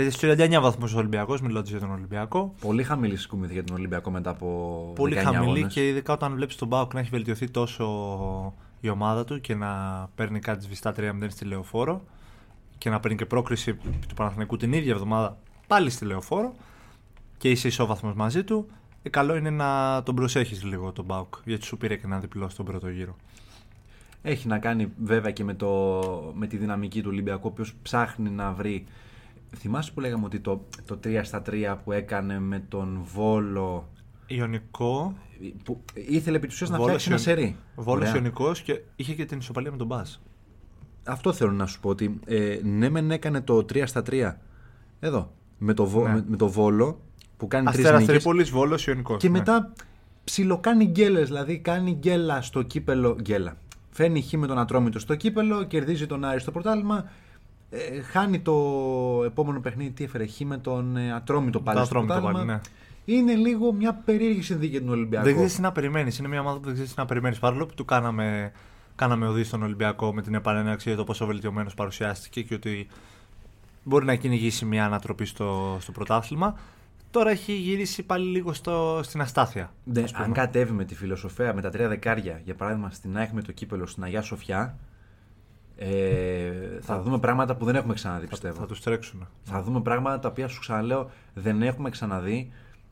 στο 39 βαθμούς ο Ολυμπιακός, μιλώντας για τον Ολυμπιακό. Πολύ χαμηλή συγκομιδή για τον Ολυμπιακό μετά από. Πολύ 19 χαμηλή αγώνες. και ειδικά όταν βλέπεις τον ΠΑΟΚ να έχει βελτιωθεί τόσο η ομάδα του και να παίρνει κάτι σβηστά 3-0 στη λεωφόρο και να παίρνει και πρόκριση του Παναθηναϊκού την ίδια εβδομάδα πάλι στη λεωφόρο και είσαι ισόβαθμος μαζί του. Ε, καλό είναι να τον προσέχεις λίγο τον Μπάουκ γιατί σου πήρε και ένα διπλό στον πρώτο γύρο. Έχει να κάνει βέβαια και με, το, με τη δυναμική του Ολυμπιακού, ο οποίος ψάχνει να βρει. Θυμάσαι που λέγαμε ότι το, το 3 στα 3 που έκανε με τον Βόλο. Ιωνικό, Που ήθελε επί της ουσίας να Βόλος φτιάξει ένα Ιων- σερί. Βόλος Ωραία. Ιωνικός και είχε και την ισοπαλία με τον Μπάζ. Αυτό θέλω να σου πω ότι ε, ναι, μεν έκανε το 3 στα 3 εδώ με το, Βο- Ναι. με, με το Βόλο που κάνει τρεις Αστέρα νίκες Τρίπολης, Βόλος Ιωνικός. και ναι. μετά ψιλοκάνει γκέλες. Δηλαδή κάνει γκέλα στο κύπελο. Γκέλα. Φέρνει χ με τον Ατρόμητο στο κύπελο, κερδίζει τον Άρη στο πρωτάθλημα. Ε, χάνει το επόμενο παιχνίδι. Τι έφερε, χ με τον ε, Ατρόμητο πάλι Το στο Ατρόμητο πρωτάθλημα. πάλι, Είναι λίγο μια περίεργη συνθήκη για τον Ολυμπιακό. Δεν ξέρεις τι να περιμένεις. Είναι μια ομάδα που δεν ξέρεις τι να περιμένεις. Παρόλο που του κάναμε κάναμε οδή στον Ολυμπιακό με την επανέναρξη για το πόσο βελτιωμένος παρουσιάστηκε και ότι μπορεί να κυνηγήσει μια ανατροπή στο, στο πρωτάθλημα. Τώρα έχει γυρίσει πάλι λίγο στο, στην αστάθεια. Ναι, ας πούμε. αν κατέβει με τη φιλοσοφία με τα τρία δεκάρια, για παράδειγμα στην ΑΕΚ με το κύπελο στην Αγία Σοφιά, ε, θα δούμε πράγματα που δεν έχουμε ξαναδεί, πιστεύω. Θα τους τρέξουν. Θα δούμε πράγματα τα οποία σου ξαναλέω δεν έχουμε ξαναδεί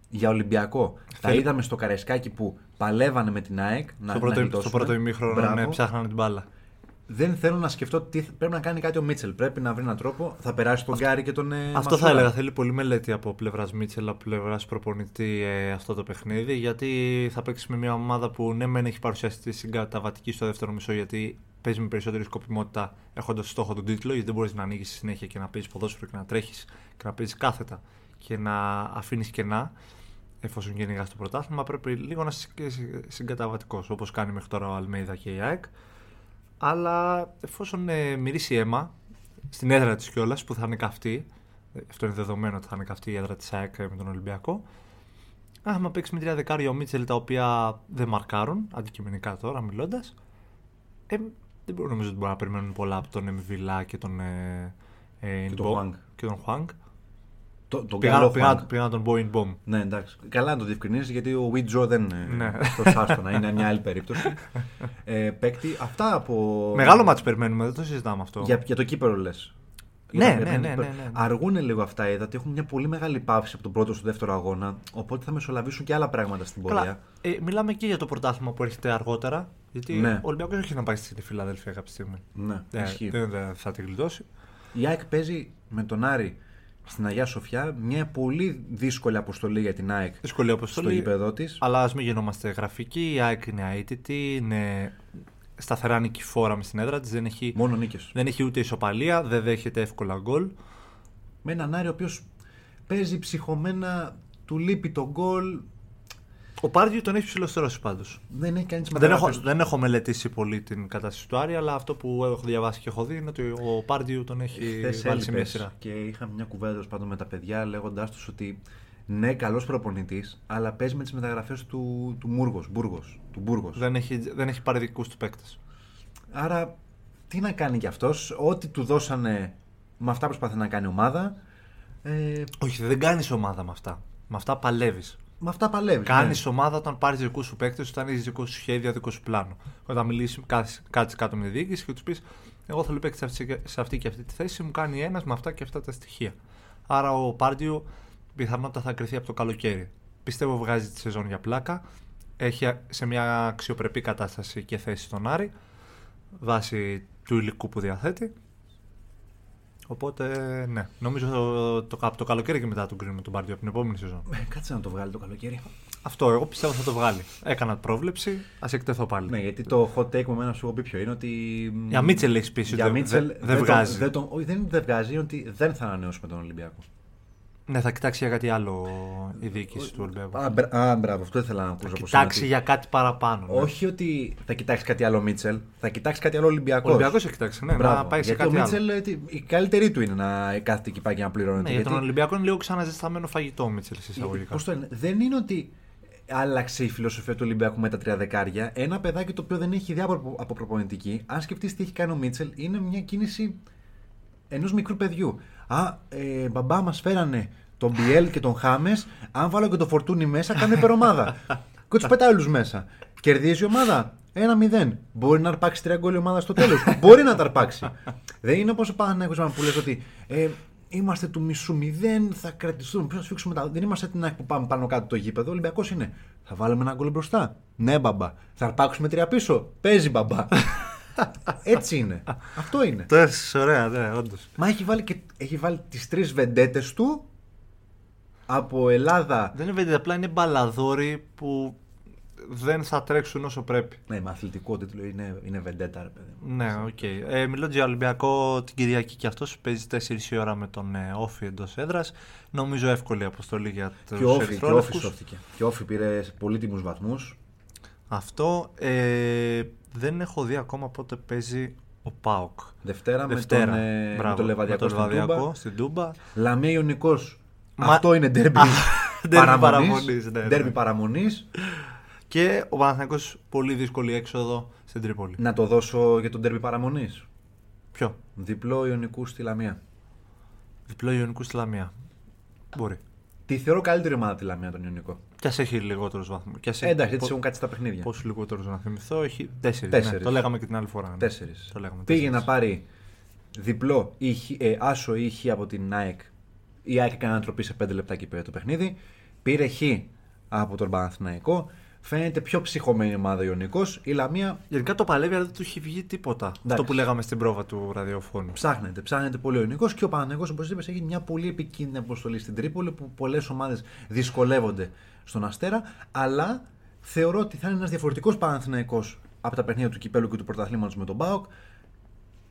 για Ολυμπιακό. Τα Θέλει- είδαμε στο Καρεσκάκι που παλεύανε με την ΑΕΚ. Να, Στο να πρώτο, γλιτώσουν. στο πρώτο ημίχρονο Μπράβο. ναι, ψάχνανε την μπάλα. Δεν θέλω να σκεφτώ τι πρέπει να κάνει κάτι ο Μίτσελ. Πρέπει να βρει έναν τρόπο. Θα περάσει τον Γκάρι και τον. ε, Αυτό θα Μασούρα. έλεγα. Θέλει πολύ μελέτη από πλευράς Μίτσελ, από πλευράς προπονητή ε, αυτό το παιχνίδι. Γιατί θα παίξει με μια ομάδα που ναι, μεν έχει παρουσιάσει τη συγκαταβατική στο δεύτερο μισό, γιατί παίζεις με περισσότερη σκοπιμότητα έχοντας στόχο τον τίτλο. Γιατί δεν μπορείς να ανοίγεις συνέχεια και να παίζεις ποδόσφαιρο και να τρέχεις και να παίζεις κάθετα και να αφήνεις κενά. Εφόσον κυνηγάς το πρωτάθλημα, πρέπει λίγο να είσαι συγκαταβατικός όπως κάνει μέχρι τώρα ο Αλμέιδα και η ΑΕΚ. Αλλά εφόσον ε, μυρίσει αίμα στην έδρα της κιόλας που θα είναι καυτή, ε, αυτό είναι δεδομένο ότι θα είναι καυτή η έδρα της ΑΕΚ με τον Ολυμπιακό. Άμα παίξεις με τρία δεκάρια ο Μίτσελ τα οποία δεν μαρκάρουν, αντικειμενικά τώρα μιλώντας, ε, δεν μπορώ, νομίζω ότι μπορούν να περιμένουν πολλά από τον Εμβιλά και τον. Ε, ε, Και τον Νμπο- Χουάνγκ. Και τον Χουάνγκ. Το, τον Πήγα, καλό πήγα, Χουάνγκ. πήγα να τον πω in bomb. Ναι, εντάξει. Καλά να το διευκρινίσει γιατί ο Βίτζο δεν. ε, Ναι. Το σάστονα, είναι μια άλλη περίπτωση. ε, παίκτη, αυτά από. Μεγάλο μάτς περιμένουμε, δεν το συζητάμε αυτό. Για, για το κύπελο λες. Ναι, ναι, ναι, ναι, ναι. Αργούν λίγο αυτά, είδα ότι έχουν μια πολύ μεγάλη παύση από τον πρώτο στο δεύτερο αγώνα. Οπότε θα μεσολαβήσουν και άλλα πράγματα στην πορεία. Καλά, ε, μιλάμε και για το πρωτάθλημα που έρχεται αργότερα. Γιατί Ναι. ο Ολυμπιακός έχει να πάει στη Φιλαδέλφια κάποια στιγμή. Ναι, Ε, ισχύει. δεν, δεν θα τη γλιτώσει. Η ΑΕΚ παίζει με τον Άρη στην Αγία Σοφιά μια πολύ δύσκολη αποστολή για την ΑΕΚ Δύσκολη στο αποστολή. γήπεδο της. Αλλά ας μην γινόμαστε γραφικοί. Η ΑΕΚ είναι αίτητη, είναι σταθερά νικηφόρα μες στην έδρα της. Δεν έχει, Μόνο νίκες. δεν έχει ούτε ισοπαλία, δεν δέχεται εύκολα γκολ. Με έναν Άρη ο οποίος παίζει ψυχωμένα, του λείπει το γκολ. Ο Πάρντιου τον έχει ψηλοστερώσει πάντως. Δεν έχει κάνει τις Δεν έχω, δεν έχω μελετήσει πολύ την κατάσταση του Άρη, αλλά αυτό που έχω διαβάσει και έχω δει είναι ότι ο Πάρντιου τον έχει Χθες βάλει σε μια έλειπες σειρά. Και είχαμε μια κουβέντα τέλος πάντων με τα παιδιά λέγοντάς τους ότι ναι, καλός προπονητής, αλλά παίζει με τις μεταγραφές του, του Μούργος, Μπούργος, του Μπούργος. Δεν έχει, δεν έχει πάρει δικούς του παίκτες. Άρα, τι να κάνει κι αυτός, ό,τι του δώσανε με αυτά προσπαθεί να κάνει ομάδα. Ε, Όχι, δεν κάνεις ομάδα με αυτά. Με αυτά παλεύεις. Με αυτά παλεύει. Κάνεις ομάδα όταν πάρεις δικού σου παίκτε, όταν έχεις δικό σου σχέδιο, δικό σου πλάνο. Όταν μιλήσεις, κάτσεις κάτω με τη διοίκηση και τους πεις: Εγώ θέλω παίκτη σε αυτή- σε αυτή και αυτή τη θέση, μου κάνει ένας με αυτά και αυτά τα στοιχεία. Άρα ο Πάρντιου πιθανότατα θα κρυθεί από το καλοκαίρι. Πιστεύω βγάζει τη σεζόν για πλάκα. Έχει σε μια αξιοπρεπή κατάσταση και θέση στον Άρη βάσει του υλικού που διαθέτει. Οπότε, ναι, νομίζω το, το, από το καλοκαίρι και μετά τον κρίνουμε τον Πάρντιου από την επόμενη σεζόν. Ε, κάτσε να το βγάλει το καλοκαίρι. Αυτό εγώ πιστεύω θα το βγάλει. Έκανα πρόβλεψη, ας εκτεθώ πάλι. Ναι, γιατί το hot take με εμένα σου έχω πει ποιο είναι ότι. Για Μίτσελ έχεις πει ότι Για δεν, Μίτσελ δεν, δεν, βγάζει. Τον, δεν, τον, όχι, δεν, δεν βγάζει, είναι ότι δεν θα ανανεώσουμε τον Ολυμπιακό. Ναι, θα κοιτάξει για κάτι άλλο η διοίκηση του Ολυμπιακού. Α, μπρα- α, μπράβο, αυτό ήθελα να ακούσω Θα από κοιτάξει σένα, για κάτι παραπάνω. ότι- ναι. Όχι ότι θα κοιτάξει κάτι άλλο Μίτσελ, θα κοιτάξει κάτι άλλο Ολυμπιακός. Ο Ολυμπιακός έχει κοιτάξει, ναι, να πάει σε Γιατί κάτι ο άλλο. Μίτσελ, ε, τι- η καλύτερη του είναι να κάθεται εκεί πάει και να πληρώνεται. Ναι, για τον γιατί- Ολυμπιακό είναι λίγο ξαναζεσταμένο φαγητό ο Μίτσελ εισαγωγικά. Πώς το λένε, δεν είναι ότι άλλαξε η φιλοσοφία του Ολυμπιακού με τα τρία δεκάρια. Ένα παιδάκι το οποίο δεν έχει ιδέα από, από προπονητική, αν σκεφτείς τι έχει κάνει ο Μίτσελ, είναι μια κίνηση ενός μικρού παιδιού. Α, ε, μπαμπά μας φέρανε τον Μπιέλ και τον Χάμες. Αν βάλω και το φορτούνι μέσα, κάνω υπερομάδα. και τους πετάει όλους μέσα. Κερδίζει η ομάδα. 1-0. Μπορεί να αρπάξει τρία γκολ η ομάδα στο τέλος. Μπορεί να τα αρπάξει. Δεν είναι όπως ο Παναγιώτο που λες ότι ε, είμαστε του μισού μηδέν, θα κρατηθούμε. Πώ θα σφίξουμε τα. Δεν είμαστε την ΑΕΚ που πάμε πάνω κάτω το γήπεδο. Ο Ολυμπιακός είναι. Θα βάλουμε ένα γκολ μπροστά. Ναι, μπαμπά. Θα αρπάξουμε τρία πίσω. Παίζει μπαμπά. Έτσι είναι. Αυτό είναι. Το έθεσε ωραία, ναι, όντως. Μα έχει βάλει, και, έχει βάλει τις τρεις βεντέτες του από Ελλάδα. Δεν είναι βεντέτα, απλά είναι μπαλαδόροι που δεν θα τρέξουν όσο πρέπει. Ναι, με αθλητικό τίτλο είναι, είναι βεντέτα, ρε παιδί. μου. Ναι, οκ. Ε, μιλώντας για Ολυμπιακό την Κυριακή και αυτός παίζει 4 η ώρα με τον ε, ΟΦΗ εντός έδρας. Νομίζω εύκολη αποστολή για του Και ο Όφη, και ο Όφη σώθηκε. Και ο Όφη πήρε πολύτιμους βαθμούς. Αυτό ε, δεν έχω δει ακόμα πότε παίζει ο Πάοκ. Δευτέρα, Δευτέρα. με τον, ε, με Μπράβο, τον Λεβαδιακό, με τον στην Λεβαδιακό Τούμπα. στην Τούμπα. Λαμία Ιωνικός. Μα- Αυτό είναι ντέρμπι Α, ντέρμπι παραμονής, ναι, ναι. Ντέρμπι παραμονής. Και ο Παναθηναϊκός πολύ δύσκολη έξοδο στην Τρίπολη. Να το δώσω για τον τέρμι παραμονής. Ποιο; Διπλό Ιωνικού στη Λαμία. Διπλό Ιωνικού στη Λαμία. Μπορεί. Τη θεωρώ καλύτερη ομάδα από τη Λαμία τον Ιωνικό. Κι ας έχει λιγότερους βαθμούς. Ε, εντάξει, έτσι έχουν κάτσει τα παιχνίδια. Πόσους λιγότερους να θυμηθώ, έχει τέσσερις. Τέσσερις. το λέγαμε και την άλλη φορά. ναι. Τέσσερις. Το λέγαμε, Πήγε τέσσερις. να πάρει διπλό ή χ- ε, άσο ή χ από την ΑΕΚ. Η ΑΕΚ έκανε ανατροπή σε 5 λεπτά και πήρε το παιχνίδι. Πήρε χ από τον Παναθηναϊκό. Φαίνεται πιο ψυχωμένη ομάδα Ιωνικό. Η Λαμία Γενικά το παλεύει, αλλά δεν του έχει βγει τίποτα. Αυτό που λέγαμε στην πρόβα του ραδιοφώνου. ψάχνεται. Ψάχνεται πολύ ο Ιωνικό και ο Παναθηναϊκός όπως είπες, έχει μια πολύ επικίνδυνη αποστολή στην Τρίπολη που πολλές ομάδες δυσκολεύονται στον Αστέρα. Αλλά θεωρώ ότι θα είναι ένας διαφορετικός Παναθηναϊκός από τα παιχνίδια του κυπέλου και του πρωταθλήματος με τον Μπάουκ.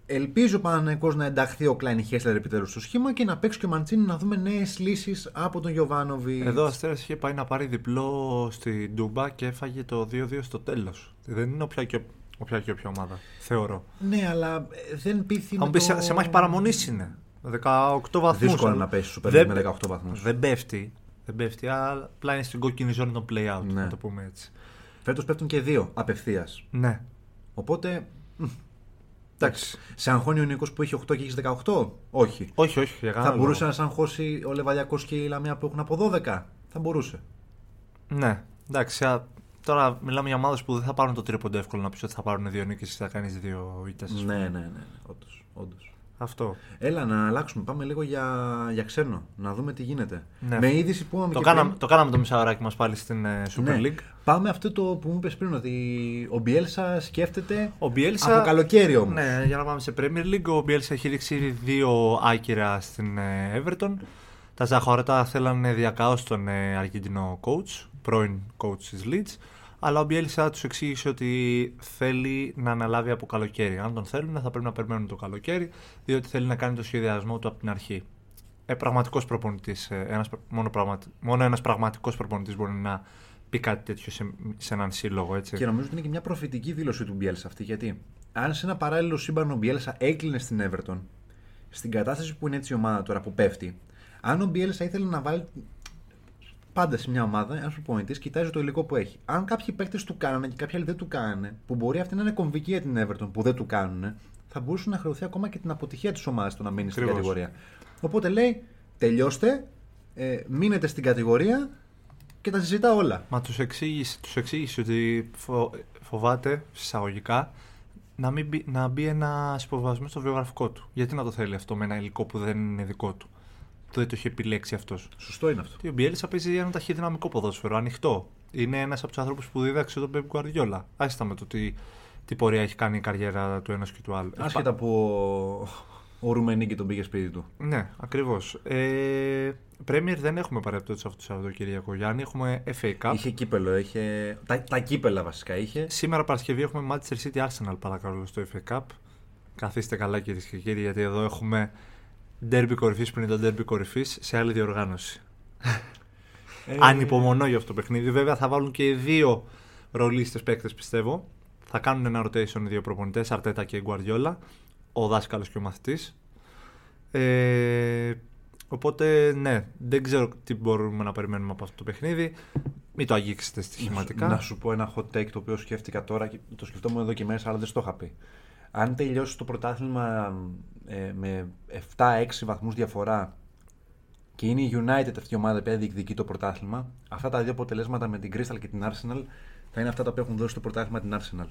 Ελπίζω ο Παναθηναϊκός να ενταχθεί ο Κλάιν Χέσλερ επιτέλους στο σχήμα και να παίξει και ο Μαντσίνη να δούμε νέες λύσεις από τον Γιωβάνοβι. Εδώ ο Αστέρας είχε πάει να πάρει διπλό στην Ντούμπα και έφαγε το 2-2 στο τέλος. Δεν είναι όποια και, όποια και όποια ομάδα. Θεωρώ. Ναι, αλλά ε, δεν πείθει. Αν με μου πεις το- σε, σε μάχη παραμονής είναι. 18 βαθμούς. Δύσκολο να πέσει Super League με 18 βαθμούς. Δεν πέφτει. Δεν πέφτει, αλλά απλά είναι στην κόκκινη ζώνη των play-out, Ναι. να το πούμε έτσι. Φέτος πέφτουν και δύο απευθείας. Ναι. Οπότε. Μ, Εντάξει. Σε αγχώνει ο Ιωνικός που έχει 8 και έχει 18. Όχι. Όχι, όχι. Για Θα κανένα μπορούσε λόγο. να σε αγχώσει ο Λεβαδιακό και η Λαμία που έχουν από 12. Θα μπορούσε. Ναι. Εντάξει, α, τώρα μιλάμε για ομάδες που δεν θα πάρουν το τρίποντο εύκολο να πεις ότι θα πάρουν δύο νίκες και θα κάνεις δύο ήττες. Ναι, ναι, ναι. ναι. Όντως, όντως. Αυτό. Έλα να αλλάξουμε. Πάμε λίγο για, για ξένο. Να δούμε τι γίνεται. Ναι. Με είδηση που είπαμε Το και κάναμε, πριν. το κάναμε το μισάωράκι μας πάλι στην ε, Super Ναι. League. Πάμε αυτό το που μου είπες πριν ότι ο Μπιέλσα σκέφτεται. Ο Bielsa- Από καλοκαίρι όμως. Ναι, για να πάμε σε Premier League. Ο Bielsa έχει ρίξει ήδη δύο άκυρα στην ε, Everton. Τα Ζαχαρωτά θέλανε διακάω τον ε, Αργεντινό coach, πρώην coach της Leeds. Αλλά ο Bielsa τους εξήγησε ότι θέλει να αναλάβει από καλοκαίρι. Αν τον θέλουν θα πρέπει να περιμένουν το καλοκαίρι, διότι θέλει να κάνει το σχεδιασμό του από την αρχή. Ε, πραγματικός προπονητής, ε, ένας, πρα- μόνο, πραγματι, μόνο ένας πραγματικός προπονητής μπορεί να πει κάτι τέτοιο σε, σε έναν σύλλογο. Έτσι. Και νομίζω ότι είναι και μια προφητική δήλωση του Μπιέλσα αυτή. Γιατί αν σε ένα παράλληλο σύμπαν ο Μπιέλσα έκλεινε στην Everton, στην κατάσταση που είναι έτσι η ομάδα τώρα που πέφτει, αν ο Μπιέλσα ήθελε να βάλει πάντα σε μια ομάδα, ένας προπονητής κοιτάζει το υλικό που έχει. Αν κάποιοι παίκτες του κάνανε και κάποιοι άλλοι δεν του κάνανε, που μπορεί αυτή να είναι κομβική για την Everton που δεν του κάνουν, θα μπορούσε να χρεωθεί ακόμα και την αποτυχία της ομάδας το να μείνει στην Ακριβώς. κατηγορία. Οπότε λέει, τελειώστε, ε, μείνετε στην κατηγορία και τα συζητά όλα. Μα τους εξήγησε, τους εξήγησε ότι φο, φοβάται, εισαγωγικά, να, μην μπει, να μπει ένα υποβασμό στο βιογραφικό του. Γιατί να το θέλει αυτό με ένα υλικό που δεν είναι δικό του; Το δεν το έχει επιλέξει αυτός. Σωστό είναι αυτό. Και ο Μπιέλισσα παίζει ένα ταχυδυναμικό ποδόσφαιρο, ανοιχτό. Είναι ένας από τους ανθρώπου που δίδαξε τον Πέμπ Guardiola. Άσχετα με το τι, τι πορεία έχει κάνει η καριέρα του ένας και του άλλου. Άσχετα που ο, ο Ρουμενίκη τον πήγε σπίτι του. Ναι, ακριβώς. Ε, Premier δεν έχουμε παρεπτώσει αυτό το Σαββατοκύριακο Γιάννη. Έχουμε FA Cup. Είχε κύπελο, είχε. Τα, τα κύπελα βασικά είχε. Σήμερα Παρασκευή έχουμε Manchester City Arsenal παρακαλώ στο FA Cup. Καθίστε καλά κυρίες και κύριοι, γιατί εδώ έχουμε derby κορυφής που είναι το derby κορυφής σε άλλη διοργάνωση. Ε, Ανυπομονώ για αυτό το παιχνίδι. Βέβαια θα βάλουν και οι δύο ρολίστες παίκτες πιστεύω. Θα κάνουν ένα rotation οι δύο προπονητές, Αρτέτα και Γκουαρδιόλα. Ο δάσκαλος και ο μαθητής. Ε, οπότε ναι, δεν ξέρω τι μπορούμε να περιμένουμε από αυτό το παιχνίδι. Μην το αγγίξετε στοιχηματικά. Να σου πω ένα hot take το οποίο σκέφτηκα τώρα και το σκεφτόμουν εδώ και μέσα, αλλά δεν στο είχα πει. Αν τελειώσει το πρωτάθλημα ε, με 7-6 βαθμούς διαφορά και είναι η United αυτή η ομάδα που διεκδικεί το πρωτάθλημα, αυτά τα δύο αποτελέσματα με την Crystal και την Arsenal θα είναι αυτά τα οποία έχουν δώσει το πρωτάθλημα την Arsenal.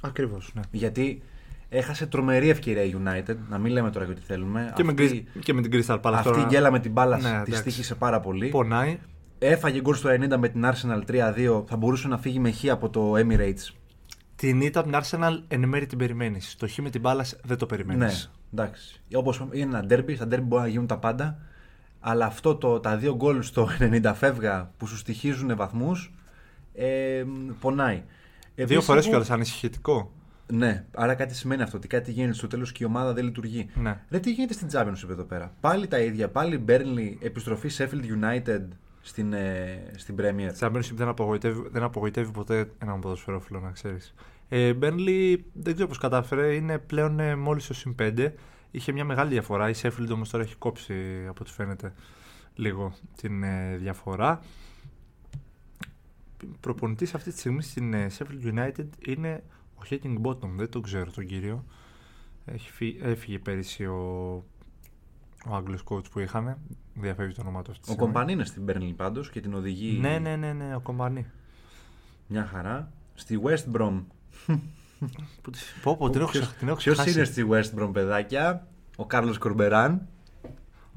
Ακριβώς, ναι. Γιατί έχασε τρομερή ευκαιρία η United, να μην λέμε τώρα για τι θέλουμε. Και, με, Αυτή- Γκρι- και με την Crystal Palace Αυτή τώρα. η γκέλα με την μπάλα Ναι, τη εντάξει. στήχησε πάρα πολύ. Πονάει. Έφαγε γκολ στο 90 με την Arsenal 3-2. Θα μπορούσε να φύγει με χ από το Emirates. Την ήττα από την Arsenal εν μέρη την περιμένεις. Το χ με την μπάλα δεν το περιμένεις. Ναι, εντάξει. Όπως είναι ένα ντέρμπι, στα ντέρμπι μπορεί να γίνουν τα πάντα. Αλλά αυτό το, τα δύο γκολ στο 90 φεύγα που σου στοιχίζουν βαθμούς ε, πονάει. Δύο Επίσης, φορές έχω- κιόλας ανησυχητικό. Ναι, άρα κάτι σημαίνει αυτό. Ότι κάτι γίνεται στο τέλος και η ομάδα δεν λειτουργεί. Ναι. Ρε, τι γίνεται στην Championship εδώ πέρα; Πάλι τα ίδια. Πάλι Burnley, επιστροφή Sheffield United στην, ε, στην Premier. Στη Championship δεν απογοητεύει, δεν απογοητεύει ποτέ έναν ποδοσφαιρόφιλο, να ξέρεις. Ε, Μπέρνλι δεν ξέρω πώς κατάφερε, είναι πλέον ε, μόλις στο συν 5. Είχε μια μεγάλη διαφορά. Η Sheffield όμως τώρα έχει κόψει από ό,τι φαίνεται λίγο την ε, διαφορά. προπονητής αυτή τη στιγμή στην ε, Sheffield United είναι ο Hacking Bottom. Δεν τον ξέρω τον κύριο. Έχει φύ- έφυγε πέρυσι ο, ο Άγγλος coach που είχαμε. Διαφεύγει το όνομά του αυτή τη Ο στιγμή. Κομπανί είναι στην Burnley πάντως και την οδηγεί Ναι, ναι, ναι, ναι, ο Κομπανί. μια χαρά. Στη West Brom. Που της- Πω, πω, την έχω ξεχ- την έχω Ποιος ξεχάσει. είναι στη West Brom, παιδάκια, ο Κάρλος Κορμπεράν.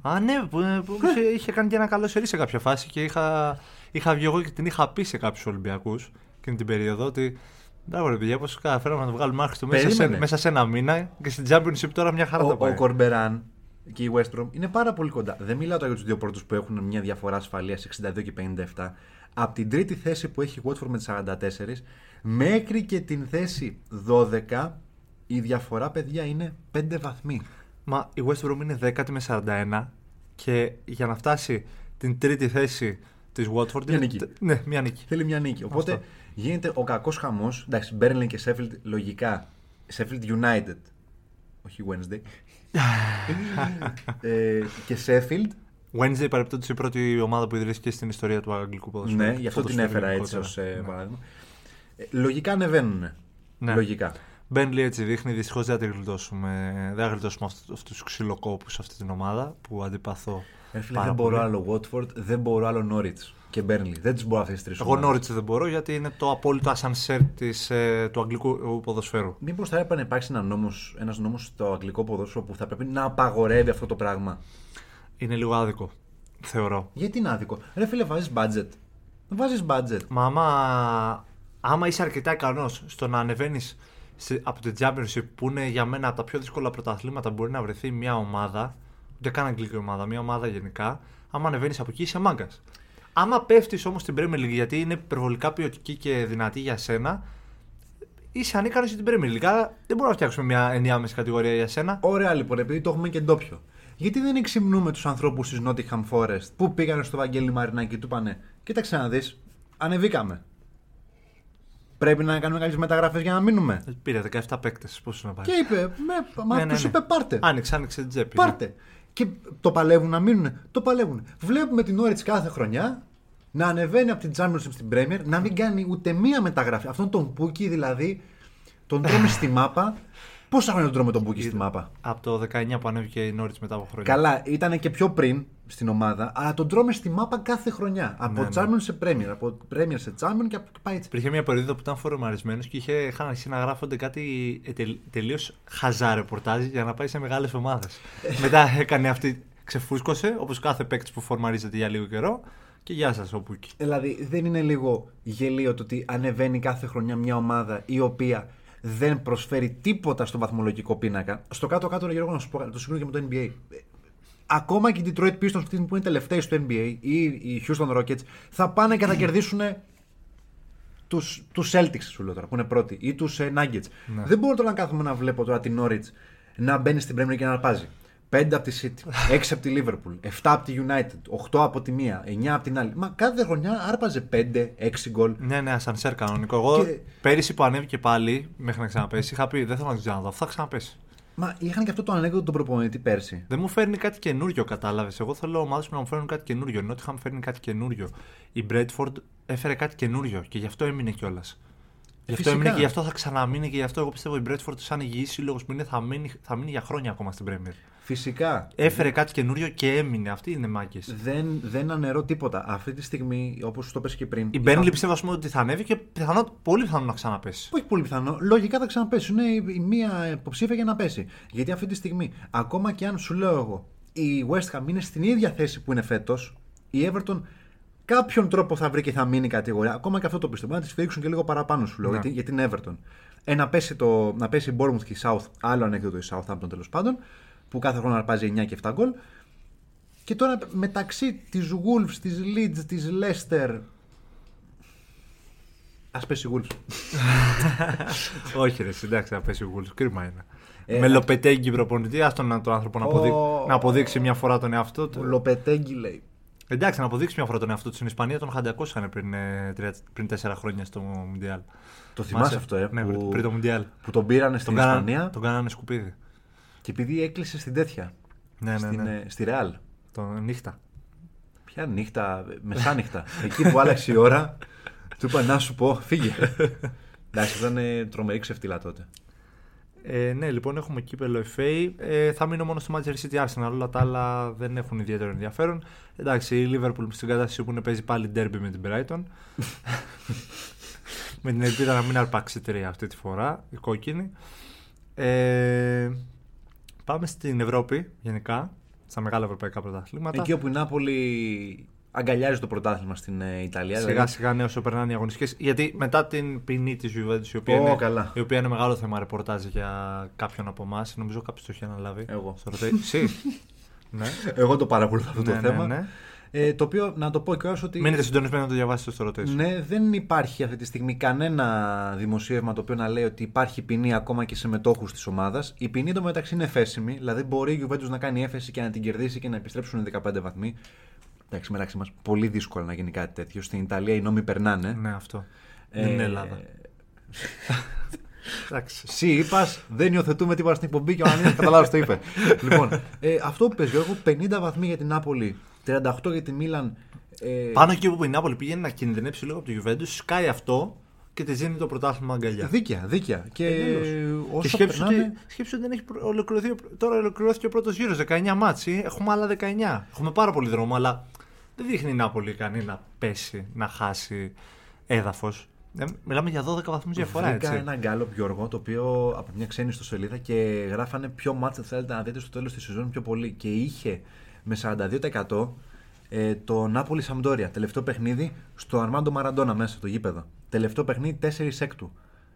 Α, ναι, που, που είχε, είχε κάνει και ένα καλό σερί σε κάποια φάση και είχα, είχα βγει εγώ και την είχα πει σε κάποιους Ολυμπιακούς εκείνη την περίοδο ότι. Μπράβο, ρε παιδιά, πώς καταφέραμε να το βγάλουμε άχρηστο μέσα σε, Περίμενε. μέσα σε ένα μήνα και στην Championship τώρα μια χαρά Ο, τα πάει. ο Κορμπεράν και η West Brom είναι πάρα πολύ κοντά. Δεν μιλάω τώρα για τους δύο πρώτους που έχουν μια διαφορά ασφαλείας 62 και 57. Από την τρίτη θέση που έχει η Watford με τις 44 μέχρι και την θέση 12 η διαφορά, παιδιά, είναι 5 βαθμοί. Μα η West Brom είναι δέκατη με 41 και για να φτάσει την τρίτη θέση της Watford. Μια είναι- νίκη. Ναι, μια νίκη. Θέλει μια νίκη. Οπότε Αυτό. γίνεται ο κακός χαμός. Εντάξει, Burnley και Sheffield λογικά. Sheffield United. Όχι Wednesday. ε, και Sheffield. Wednesday παρεπτόντω η πρώτη ομάδα που ιδρύθηκε στην ιστορία του αγγλικού ποδοσφαίρου. Ναι, γι' αυτό την Ποδοσφαίρου έφερα έτσι ως γενικότερα. Ναι. Παράδειγμα. Ε, λογικά ανεβαίνουν. Ναι. Λογικά. Μπένλι έτσι δείχνει. Δυστυχώς δεν θα τη γλιτώσουμε. Δεν θα γλιτώσουμε αυτούς τους ξυλοκόπους αυτή την ομάδα που αντιπαθώ. Ε, φίλε, πάρα δεν μπορώ πολύ. άλλο Watford, δεν μπορώ άλλο Norwich και Burnley. Δεν τις μπορώ αυτές τις τρεις. Εγώ Νόριτ δεν μπορώ γιατί είναι το απόλυτο ασανσέρ της, ε, του αγγλικού ποδοσφαίρου. Μήπως θα έπρεπε να υπάρξει ένα νόμος, ένας νόμος στο αγγλικό ποδόσφαιρο που θα πρέπει να απαγορεύει αυτό το πράγμα; Είναι λίγο άδικο, θεωρώ. Γιατί είναι άδικο; Ρε φίλε, βάζεις budget. Βάζεις budget. Μα άμα, άμα είσαι αρκετά ικανός στο να ανεβαίνεις από την Championship που είναι για μένα από τα πιο δύσκολα πρωταθλήματα που μπορεί να βρεθεί μια ομάδα, ούτε καν αγγλική ομάδα, μια ομάδα γενικά, άμα ανεβαίνεις από εκεί είσαι μάγκας. Άμα πέφτεις όμως στην Premier League γιατί είναι υπερβολικά ποιοτική και δυνατή για σένα, είσαι ανίκανος για την Premier League. Άρα δεν μπορούμε να φτιάξουμε μια ενδιάμεση κατηγορία για σένα. Ωραία λοιπόν, επειδή το έχουμε και ντόπιο. Γιατί δεν εξυμνούμε τους ανθρώπους της Nottingham Forest που πήγανε στο Βαγγέλη Μαρινάκη και του είπανε: Κοίταξε να δεις, ανεβήκαμε. Πρέπει να κάνουμε κάποιες μεταγραφές για να μείνουμε. Πήρε 17 παίκτες. Πώς να πάει. Και είπε: με, Μα Ναι, ναι, τους ναι. είπε: Πάρτε. Άνοιξε, άνοιξε την τσέπη. Πάρτε. Και το παλεύουν να μείνουν. Το παλεύουν. Βλέπουμε την ώρα της κάθε χρονιά να ανεβαίνει από την Championship στην Premier, να μην κάνει ούτε μία μεταγραφή. Αυτόν τον Πούκι δηλαδή τον τρώμε στη μάπα. Πόσα χρόνια τον τρώμε τον Πούκι στη μάπα; Από το 19 που ανέβηκε η Νόριτς μετά από χρόνια. Καλά, ήταν και πιο πριν στην ομάδα, αλλά τον τρώμε στη μάπα κάθε χρονιά. Από Ναι, ναι. Champion σε Premier, από Premier σε Champion και από- πάει έτσι. Υπήρχε μια περίοδο που ήταν φορομαρισμένος και είχε, είχαν αρχίσει να γράφονται κάτι τελείως χαζά ρεπορτάζ για να πάει σε μεγάλες ομάδες. Μετά έκανε αυτή, ξεφούσκωσε όπως κάθε παίκτης που φορμαρίζεται για λίγο καιρό και γεια σας ο Πούκι. Δηλαδή, δεν είναι λίγο γελίο το ότι ανεβαίνει κάθε χρονιά μια ομάδα η οποία δεν προσφέρει τίποτα στο βαθμολογικό πίνακα. Στο κάτω-κάτω, ρε Γιώργο, να σου πω κάτι, το συγκρίνω και με το NBA. Ε, Ακόμα και οι Detroit Pistons αυτή τη στιγμή που είναι τελευταίοι στο NBA ή οι Houston Rockets θα πάνε και θα κερδίσουν τους, τους Celtics σου λέω τώρα που είναι πρώτοι ή τους ε, Nuggets. Ναι. Δεν μπορώ τώρα να κάθομαι να βλέπω τώρα την Norwich να μπαίνει στην Premier και να αρπάζει. 5 από τη City, 6 από τη Liverpool, 7 από τη United, 8 από τη μία, 9 από την άλλη. Μα κάθε χρονιά άρπαζε 5, 6 γκολ. Ναι, ναι, ασανσέρ κανονικό. Εγώ Και- πέρυσι που ανέβηκε πάλι μέχρι να ξαναπέσει, είχα πει δεν θέλω να το ξαναδώ. Θα ξαναπέσει. Μα είχαν και αυτό το ανέκδοτο τον προπονητή πέρσι. Δεν μου φέρνει κάτι καινούριο, κατάλαβες. Εγώ θέλω ομάδες που να μου φέρνουν κάτι καινούριο. Ενώ ότι είχαμε φέρνει κάτι καινούριο. Η Bradford έφερε κάτι καινούριο και γι' αυτό έμεινε κιόλας. Γι' αυτό Φυσικά. έμεινε και γι' αυτό θα ξαναμείνει και γι' αυτό εγώ πιστεύω η Bradford, σαν υγιής σύλλογος που είναι, θα μείνει, θα μείνει για χρόνια ακόμα στην Premier. Φυσικά. Έφερε κάτι καινούριο και έμεινε. Αυτοί είναι μάγκες. Δεν, δεν αναιρώ τίποτα. Αυτή τη στιγμή, όπως το πες και πριν. Η υπάρχουν- Burnley πιστεύω ας πούμε, ότι θα ανέβει και πιθανό, πολύ πιθανό να ξαναπέσει. Όχι πολύ πιθανό. Λογικά θα ξαναπέσει. Είναι η η μία υποψήφια για να πέσει. Γιατί αυτή τη στιγμή, ακόμα και αν σου λέω εγώ, η West Ham είναι στην ίδια θέση που είναι φέτος, η Everton κάποιον τρόπο θα βρει και θα μείνει κατηγορία. Ακόμα και αυτό το πιστεύω. Να τη σφίξουν και λίγο παραπάνω σου λέω Ναι. γιατί, για την Everton. Ε, να, πέσει το, να πέσει η Bournemouth και η South, άλλο ανέκδοτο η Southampton τέλος πάντων, που κάθε χρόνο αρπάζει 9 και 7 γκολ. Και τώρα μεταξύ της Wolves, της Leeds, της Leicester. Α πέσει η Wolves. Όχι, ρε, εντάξει, να πέσει ο Wolves. Κρίμα είναι. Ε, Με λοπετέγγι προπονητή, άστον να τον άνθρωπο να, αποδει... Ω. να αποδείξει μια φορά τον εαυτό του. Ο Λοπετέγκη λέει. Εντάξει, να αποδείξει μια φορά τον εαυτό του. Στην Ισπανία τον χαντιακώσανε πριν, ε, τρία- πριν τέσσερα χρόνια στο Μουντιάλ. Το θυμάσαι αυτό, ε, Ναι, που- πριν το Μουντιάλ. που τον πήρανε στην Τον, Ισπανία; κάνανε, τον κάνανε σκουπίδι. Και επειδή έκλεισε στην τέτοια. Ναι, ναι, στην, ναι. ε, στη Ρεάλ. Τον νύχτα. Ποια νύχτα, μεσάνυχτα. Εκεί που άλλαξε η ώρα. Του είπα να σου πω, φύγε. Εντάξει, ήταν ε, τρομερή ξεφτύλα τότε. Ε, ναι, λοιπόν, έχουμε κύπελο FA. Ε, θα μείνω μόνο στο Manchester City Arsenal. Όλα τα άλλα δεν έχουν ιδιαίτερο ενδιαφέρον. Εντάξει, η Liverpool στην κατάσταση που είναι παίζει πάλι derby με την Brighton. με την ελπίδα να μην αρπάξει τρία αυτή τη φορά, η κόκκινη. Ε, πάμε στην Ευρώπη γενικά, στα μεγάλα ευρωπαϊκά πρωταθλήματα. Εκεί όπου η Νάπολη αγκαλιάζει το πρωτάθλημα στην ε, Ιταλία. Σιγά δηλαδή. σιγά ναι, όσο περνάνε οι αγωνιστικές. Γιατί μετά την ποινή της Juventus, η, οποία Ω, είναι- καλά. η οποία είναι μεγάλο θέμα ρεπορτάζ για κάποιον από εμάς, νομίζω κάποιος το έχει αναλάβει. Εγώ. Στο ρωτάει. Εσύ. ναι. Εγώ το παρακολουθώ αυτό ναι, το ναι, θέμα. ναι. Ε, το οποίο, να το πω και ως ότι. Μείνετε συντονισμένοι να το διαβάσετε στο ρωτήσει. Ναι, δεν υπάρχει αυτή τη στιγμή κανένα δημοσίευμα το οποίο να λέει ότι υπάρχει ποινή ακόμα και σε μετόχους της ομάδας. Η ποινή εντωμεταξύ είναι εφέσιμη, δηλαδή μπορεί η Juventus να κάνει έφεση και να την κερδίσει και να επιστρέψουν οι 15 βαθμοί. Εντάξει, μεταξύ μας, πολύ δύσκολο να γίνει κάτι τέτοιο. Στην Ιταλία οι νόμοι περνάνε. Ναι, αυτό. Ε, Δεν είναι Ελλάδα. Εντάξει. Εσύ είπας, δεν υιοθετούμε τίποτα στην εκπομπή και ο Ανίνα καταλάβει το είπε. λοιπόν, ε, αυτό που πες Γιώργο, 50 βαθμοί για την Νάπολη, 38 για τη Μίλαν. Ε, Πάνω εκεί που η Νάπολη πήγαινε να κινδυνεύσει λίγο από το Juventus, σκάει αυτό και τη δίνει το πρωτάθλημα αγκαλιά. Δίκαια, δίκαια. Και Τελείως. όσο και σκέψου περνάνε. ότι, σκέψου ότι δεν έχει προ- ολοκληρωθεί, ο- τώρα ολοκληρώθηκε ο πρώτος γύρος, 19 μάτς. Έχουμε άλλα 19. Έχουμε πάρα πολύ δρόμο, αλλά δεν δείχνει η Νάπολη ικανή να πέσει, να χάσει έδαφος. μιλάμε για 12 βαθμούς διαφορά, Βρήκα έτσι. ένα γκάλωπ Γιώργο το οποίο από μια ξένη στο σελίδα και γράφανε ποιο μάτς θέλετε να δείτε στο τέλος της σεζόν πιο πολύ και είχε με 42% ε, το Νάπολη Σαμπτόρια τελευταίο παιχνίδι στο Αρμάντο Μαραντόνα μέσα στο γήπεδο τελευταίο παιχνίδι 4 έκτου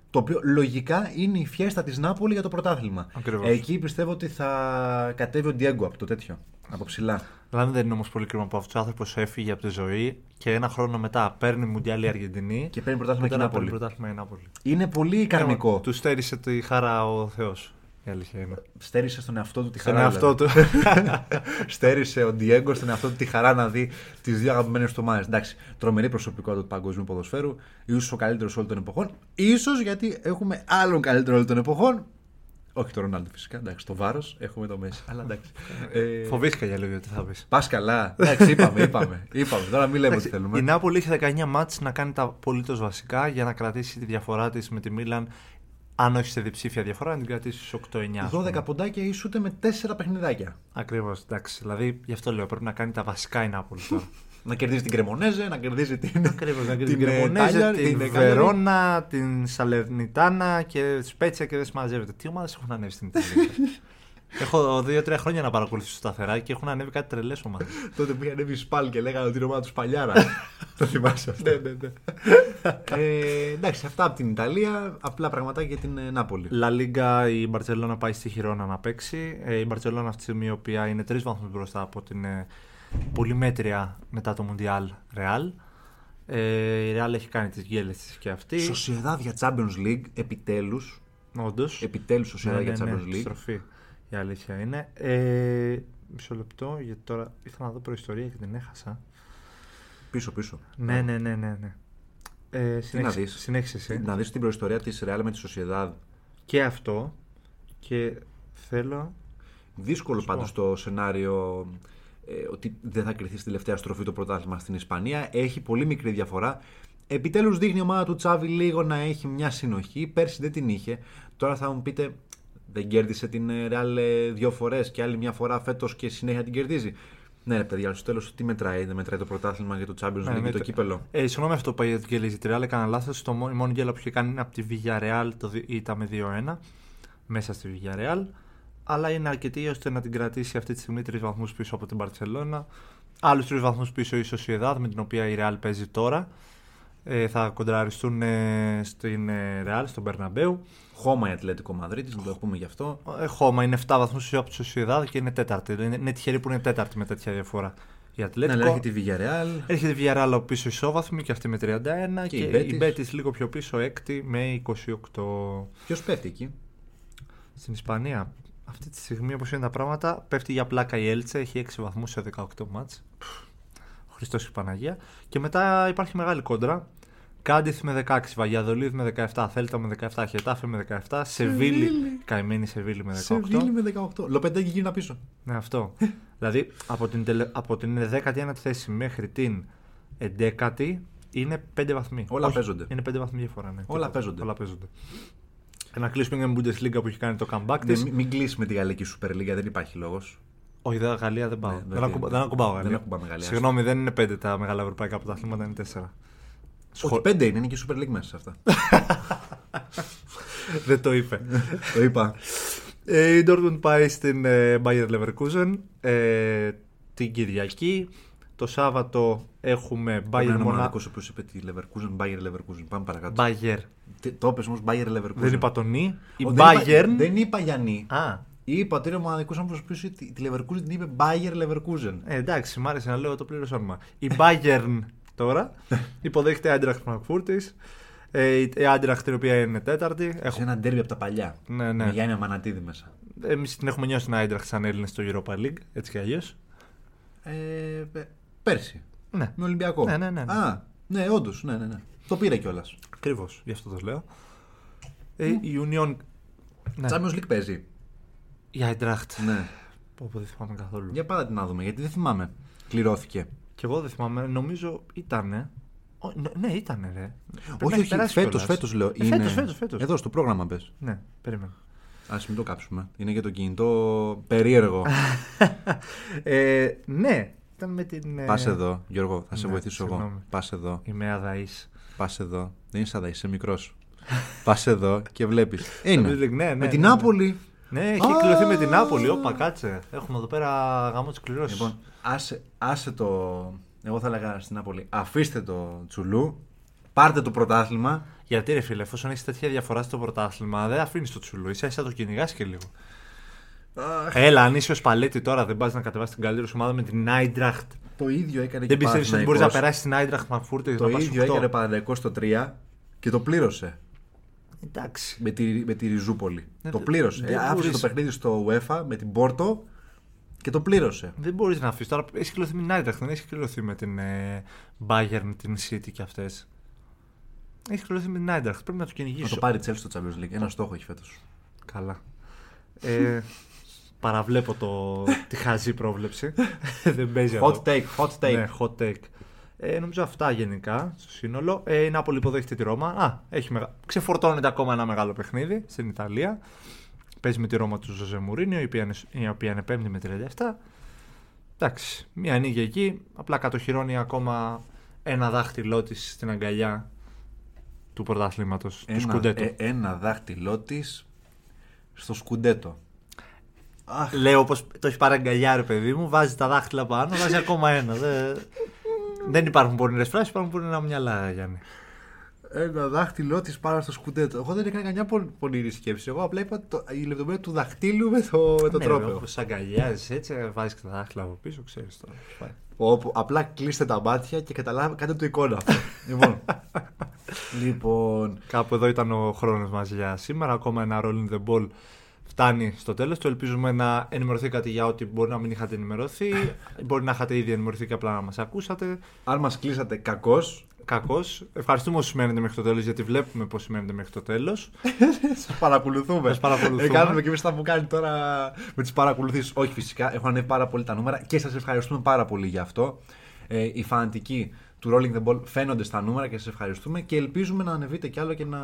το οποίο λογικά είναι η φιέστα της Νάπολη για το πρωτάθλημα Ακριβώς. εκεί πιστεύω ότι θα κατέβει ο Ντιέγκο από το τέτοιο από ψηλά Δηλαδή δεν είναι όμως πολύ κρίμα που αυτός ο άνθρωπος έφυγε από τη ζωή και ένα χρόνο μετά παίρνει Μουντιάλ η Αργεντινή. και παίρνει πρωτάθλημα και η τώρα παίρνει Νάπολη πρωτάθλημα η Νάπολη. είναι πολύ καρμικό Του στέρισε τη χαρά ο Θεός. Η αλήθεια είναι. στέρισε στον εαυτό του τη Στον χαρά εαυτό δηλαδή. του. Στέρισε ο Ντιέγκο στον εαυτό του τη χαρά να δει τις δύο αγαπημένες του ομάδες. Εντάξει, τρομερή προσωπικότητα του παγκοσμίου ποδοσφαίρου, ίσως ο καλύτερος όλων των εποχών. σω γιατί έχουμε άλλον καλύτερο όλων των εποχών. Όχι το Ρονάλντο φυσικά, εντάξει, το βάρος έχουμε το Μέση. Αλλά εντάξει. Ε, Φοβήθηκα για λίγο τι θα πεις. Πας καλά. Εντάξει, είπαμε, είπαμε. είπαμε. Τώρα μην λέμε ό,τι Η θέλουμε. Νάπολη είχε 19 μάτς να κάνει τα απολύτως βασικά για να κρατήσει τη διαφορά της με τη Μίλαν. Αν όχι σε διψήφια διαφορά, να την κρατήσεις στου 8-9. 12 ποντάκια ίσου ούτε με 4 παιχνιδάκια. Ακριβώς, εντάξει. Δηλαδή, γι' αυτό λέω πρέπει να κάνει τα βασικά η Νάπολη τώρα. Να κερδίζει την Κρεμονέζε, να κερδίζει την. Ακριβώς, να την την ε, Κρεμονέζε, Τάλιαρ, την ε, Βερόνα, την Σαλερνιτάνα και Σπέτσια και δεν συμμαζεύεται. Τι ομάδες έχουν ανέβει στην Ιταλία; Έχω δύο-τρία χρόνια να παρακολουθήσω σταθερά και έχουν ανέβει κάτι τρελές ομάδες. Τότε που είχε ανέβει η Σπάλ και λέγανε ότι είναι ομάδα τους Παλιάρα. το θυμάσαι αυτό. ναι, ναι. ε, εντάξει, αυτά από την Ιταλία. Απλά πραγματάκια για την ε, Νάπολη. Λα Λίγκα η Μπαρσελόνα πάει στη Χιρόνα να παίξει. Ε, η Μπαρσελόνα αυτή τη στιγμή η οποία είναι τρεις βαθμούς μπροστά από την ε, πολύ μέτρια μετά το Μουντιάλ Ρεάλ. Ε, η Ρεάλ έχει κάνει τις γέλες τη και αυτή. Σοσιαδάδ για Champions League, επιτέλους. Όντως. Επιτέλους Σοσιαδάδ για Champions League. Στροφή. Η αλήθεια είναι. Ε, μισό λεπτό, γιατί τώρα ήθελα να δω προϊστορία και την έχασα. Πίσω, πίσω. Ναι, ναι, ναι, ναι. ναι. Ε, συνέχισε, δεις; συνέχισε εσύ. Να δεις την προϊστορία της Real με τη Σοσιαδάδ. Και αυτό. Και θέλω. Δύσκολο Σου πω. πάντω το σενάριο ε, ότι δεν θα κρυθεί στη τελευταία στροφή το πρωτάθλημα στην Ισπανία. Έχει πολύ μικρή διαφορά. Επιτέλους δείχνει η ομάδα του Τσάβη λίγο να έχει μια συνοχή. Πέρσι δεν την είχε. Τώρα θα μου πείτε, δεν κέρδισε την ε, Real ε, δύο φορές και άλλη μια φορά φέτος και συνέχεια την κερδίζει. Ναι, ρε παιδιά, στο τέλος τι μετράει, δεν μετράει το πρωτάθλημα για το Champions League Ναι, και το μετρα- κύπελο; Ε, συγγνώμη αυτό που είπα για την Γκέλη τη Real, έκανα λάθος. Το μόνη, η μόνη γκέλα που είχε κάνει είναι από τη Villarreal, το δι- ήταν με 2-1 μέσα στη Villarreal. Αλλά είναι αρκετή ώστε να την κρατήσει αυτή τη στιγμή τρεις βαθμούς πίσω από την Barcelona. Άλλους τρεις βαθμούς πίσω η Sociedad με την οποία η Real παίζει τώρα. Ε, θα κοντραριστούν ε, στην ε, Real, στον Bernabeu. Χώμα η Ατλέτικο Μαδρίτη, να το πούμε γι' αυτό. Ε, χώμα είναι 7 βαθμούς πίσω από τη Sociedad και είναι τέταρτη. Είναι, είναι τυχερή που είναι τέταρτη με τέτοια διαφορά. Η Ναι, Ατλέτικο. αλλά έχει τη Villarreal. Έρχεται η Villarreal από πίσω ισόβαθμη και αυτή με 31 και, η η Betis. Betis λίγο πιο πίσω έκτη με 28. Ποιος πέφτει εκεί; Στην Ισπανία αυτή τη στιγμή όπως είναι τα πράγματα πέφτει για πλάκα η Έλτσε, έχει 6 βαθμούς σε 18 μάτς. Ο Χριστός και η Παναγία. Και μετά υπάρχει μεγάλη κόντρα. Κάντιθ με 16, Βαγιαδολίδ με 17, Θέλτα με 17, Χετάφε με 17, Σεβίλη, καημένη Σεβίλη με 18. Σεβίλη με 18. Λοπεντέκι γύρνα πίσω. Ναι, αυτό. δηλαδή από την, τελε... από την 19η θέση μέχρι την 11η Είναι πέντε βαθμοί. Όλα παίζονται. Είναι πέντε βαθμοί διαφορά. Ναι. Όλα Τίποτα. παίζονται. Όλα παίζονται. Και να κλείσουμε για την Bundesliga που έχει κάνει το comeback Ναι, της. μην, μην κλείσει με τη Γαλλική Super League, δεν υπάρχει λόγος. Όχι, δεν, Γαλλία δεν πάω. Ναι, δεν, δεν- ακουμπα, δεν ακουμπάω δεν Γαλλία. ακουμπάμε Γαλλία. Συγγνώμη, δεν είναι πέντε τα μεγάλα ευρωπαϊκά πρωταθλήματα, είναι τέσσερα. Όχι, πέντε είναι, είναι και η Super League μέσα σε αυτά. δεν το είπε. το είπα. Ε, η Dortmund πάει στην ε, Bayer Leverkusen ε, την Κυριακή. Το Σάββατο έχουμε Bayern Bayern είναι ο Μονα... μοναδικός ο οποίος είπε τη Leverkusen, Bayer Leverkusen. Πάμε παρακάτω. Bayer. Τι- Το είπες όμως Bayer Leverkusen. Δεν είπα τον Νι. Η Ο, δεν είπα- Bayern. Δεν είπα Γιάννη. Α, Είπα ότι είναι ο μοναδικό άνθρωπος που είπε τη τη Leverkusen την είπε Bayer Leverkusen. ε, εντάξει, μ' άρεσε να λέω το πλήρω όνομα. Η Bayern τώρα υποδέχεται Eintracht Frankfurt. Ε, η Eintracht η οποία είναι τέταρτη. Σε Έχουμε... ένα ντέρμπι από τα παλιά. Ναι, ναι. Με Γιάννη Αμανατίδη μέσα. Εμείς την έχουμε νιώσει την Eintracht σαν Έλληνες στο Europa League, έτσι κι αλλιώς. Ε, ε, πέρσι. Ναι, Με Ολυμπιακό. Ναι, ναι, ναι, ναι. Α, ναι, όντως. Ναι, ναι, ναι. Το πήρε κιόλας. ακριβώς, γι' αυτό το λέω. Ε, η Union. Ναι. Champions League παίζει. Η Eintracht. Ναι. Πω, πω, δεν θυμάμαι καθόλου. Για πάντα την να δούμε, γιατί δεν θυμάμαι. Κληρώθηκε. Κι εγώ δεν θυμάμαι, νομίζω ήτανε. Ω, ναι, ναι, ήτανε, ρε. Πρέπει να όχι, έχει όχι, περάσει φέτος, κιόλας. φέτος λέω. Ε, φέτος, φέτος, φέτος. Εδώ στο πρόγραμμα πες. Ναι, περίμενα. Α μην το κάψουμε. Είναι για το κινητό περίεργο. ε, ναι, ήταν με την. ε, Πας εδώ, Γιώργο, θα σε ναι, βοηθήσω εγώ. συγγνώμη. Πας εδώ, Είμαι αδαής. πας εδώ. Δεν είσαι αδα, είσαι μικρός. Πας εδώ και βλέπεις. Είναι. Champions League, ναι, ναι, με την ναι, ναι. Νάπολη. Ναι, έχει Α! κληρωθεί με την Νάπολη. Όπα, κάτσε. Έχουμε εδώ πέρα γάμος της κληρώσει. Λοιπόν, άσε, άσε το. Εγώ θα έλεγα στην Νάπολη. Αφήστε το τσουλού. Πάρτε το πρωτάθλημα. Γιατί ρε φίλε, εφόσον έχεις τέτοια διαφορά στο πρωτάθλημα, δεν αφήνεις το τσουλού. Ίσα ίσα το κυνηγάς και λίγο. Έλα, αν είσαι ο Σπαλέτη τώρα, δεν πας να κατεβάσεις την καλύτερη σου ομάδα με την Άιντραχτ. Το ίδιο έκανε Δεν και πιστεύεις ότι μπορείς να Παναθηναϊκός. περάσεις την Άιντραχτ Φραγκφούρτη Το ίδιο έκανε Παναδιακό στο 3 και το πλήρωσε. Εντάξει. Με τη, με τη Ριζούπολη. Ναι, το δεν- πλήρωσε. δεν Ε, άφησε μπορείς. το παιχνίδι στο UEFA με την Πόρτο και το πλήρωσε. Δεν μπορείς να αφήσεις. Τώρα έχει κληρωθεί με την Άιντραχτ, δεν έχει κληρωθεί με την ε, Bayern, την City και αυτές. Έχει κληρωθεί με την Άιντραχτ. Πρέπει να το Να κυνηγήσει. το πάρει η Chelsea στο Champions League. Ένα στόχο έχει φέτος. Καλά. Ε, παραβλέπω το, τη χαζή πρόβλεψη. δεν παίζει Hot αυτό. take, hot take. Ναι, hot take. Ε, νομίζω αυτά γενικά στο σύνολο. Ε, η Νάπολη υποδέχεται τη Ρώμα. Α, έχει μεγα... ξεφορτώνεται ακόμα ένα μεγάλο παιχνίδι στην Ιταλία. Παίζει με τη Ρώμα του Ζωζέ Μουρίνιο, η οποία είναι, η οποία είναι πέμπτη με 37. Εντάξει, μία ανοίγει εκεί. Απλά κατοχυρώνει ακόμα ένα δάχτυλό της στην αγκαλιά του πρωταθλήματος, του ένα, Σκουντέτο. ε, ένα δάχτυλό της στο σκουντέτο. Αχ, Λέω πως το έχει πάρει αγκαλιά, ρε παιδί μου, βάζει τα δάχτυλα πάνω, βάζει ακόμα ένα. Δεν, δεν υπάρχουν πονηρές φράσεις, υπάρχουν πονηρά μυαλά, Γιάννη. ένα δάχτυλό της πάνω στο σκουντέτο. Εγώ δεν έκανα καμιά πον- πονηρή σκέψη. Εγώ απλά είπα το, η λεπτομέρεια του δαχτύλου με το, με το ναι, τρόπαιο. Όπω αγκαλιάζεις έτσι, βάζεις και τα δάχτυλα από πίσω, ξέρεις τώρα. Πάει. Όπου απλά κλείστε τα μάτια και καταλάβετε, κάντε το εικόνα. λοιπόν. λοιπόν. Κάπου εδώ ήταν ο χρόνος μας για σήμερα. Ακόμα ένα Rolling the Ball φτάνει στο τέλος του. Ελπίζουμε να ενημερωθήκατε για ό,τι μπορεί να μην είχατε ενημερωθεί. μπορεί να είχατε ήδη ενημερωθεί και απλά να μας ακούσατε. Αν μας κλείσατε κακώς, Κακώς. Ευχαριστούμε όσους μένετε μέχρι το τέλος, γιατί βλέπουμε πώς μένετε μέχρι το τέλος. σας παρακολουθούμε. Σας παρακολουθούμε. Ε, κάνουμε και εμείς αυτά που κάνει τώρα με τις παρακολουθήσεις. Όχι, φυσικά έχουν ανέβει πάρα πολύ τα νούμερα και σας ευχαριστούμε πάρα πολύ γι' αυτό. Ε, οι φανατικοί του Rolling the Ball φαίνονται στα νούμερα και σας ευχαριστούμε και ελπίζουμε να ανεβείτε κι άλλο και να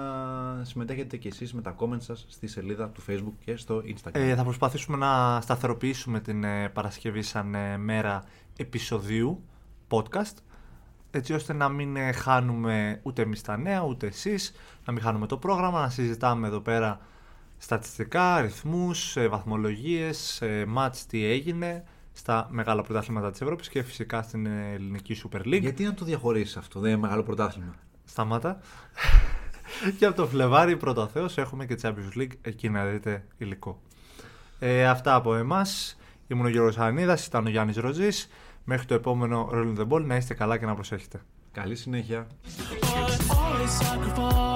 συμμετέχετε κι εσείς με τα comments σας στη σελίδα του Facebook και στο Instagram. Ε, θα προσπαθήσουμε να σταθεροποιήσουμε την ε, Παρασκευή σαν ε, μέρα επεισοδίου podcast έτσι ώστε να μην ε, χάνουμε ούτε εμείς τα νέα ούτε εσείς να μην χάνουμε το πρόγραμμα να συζητάμε εδώ πέρα στατιστικά, αριθμούς, ε, βαθμολογίες, ε, μάτς τι έγινε στα μεγάλα πρωτάθληματα της Ευρώπης και φυσικά στην ε, ελληνική Super League. Γιατί να το διαχωρίσει αυτό, δεν είναι μεγάλο πρωτάθλημα. Σταμάτα. και από το Φλεβάρι πρώτο Θεός έχουμε και Champions League εκεί να δείτε υλικό. Ε, αυτά από εμάς. Ήμουν ο Γιώργος Ανίδας, ήταν ο Γιάννης Ροζής. Μέχρι το επόμενο Rolling the Ball να είστε καλά και να προσέχετε. Καλή συνέχεια. I always sacrifice.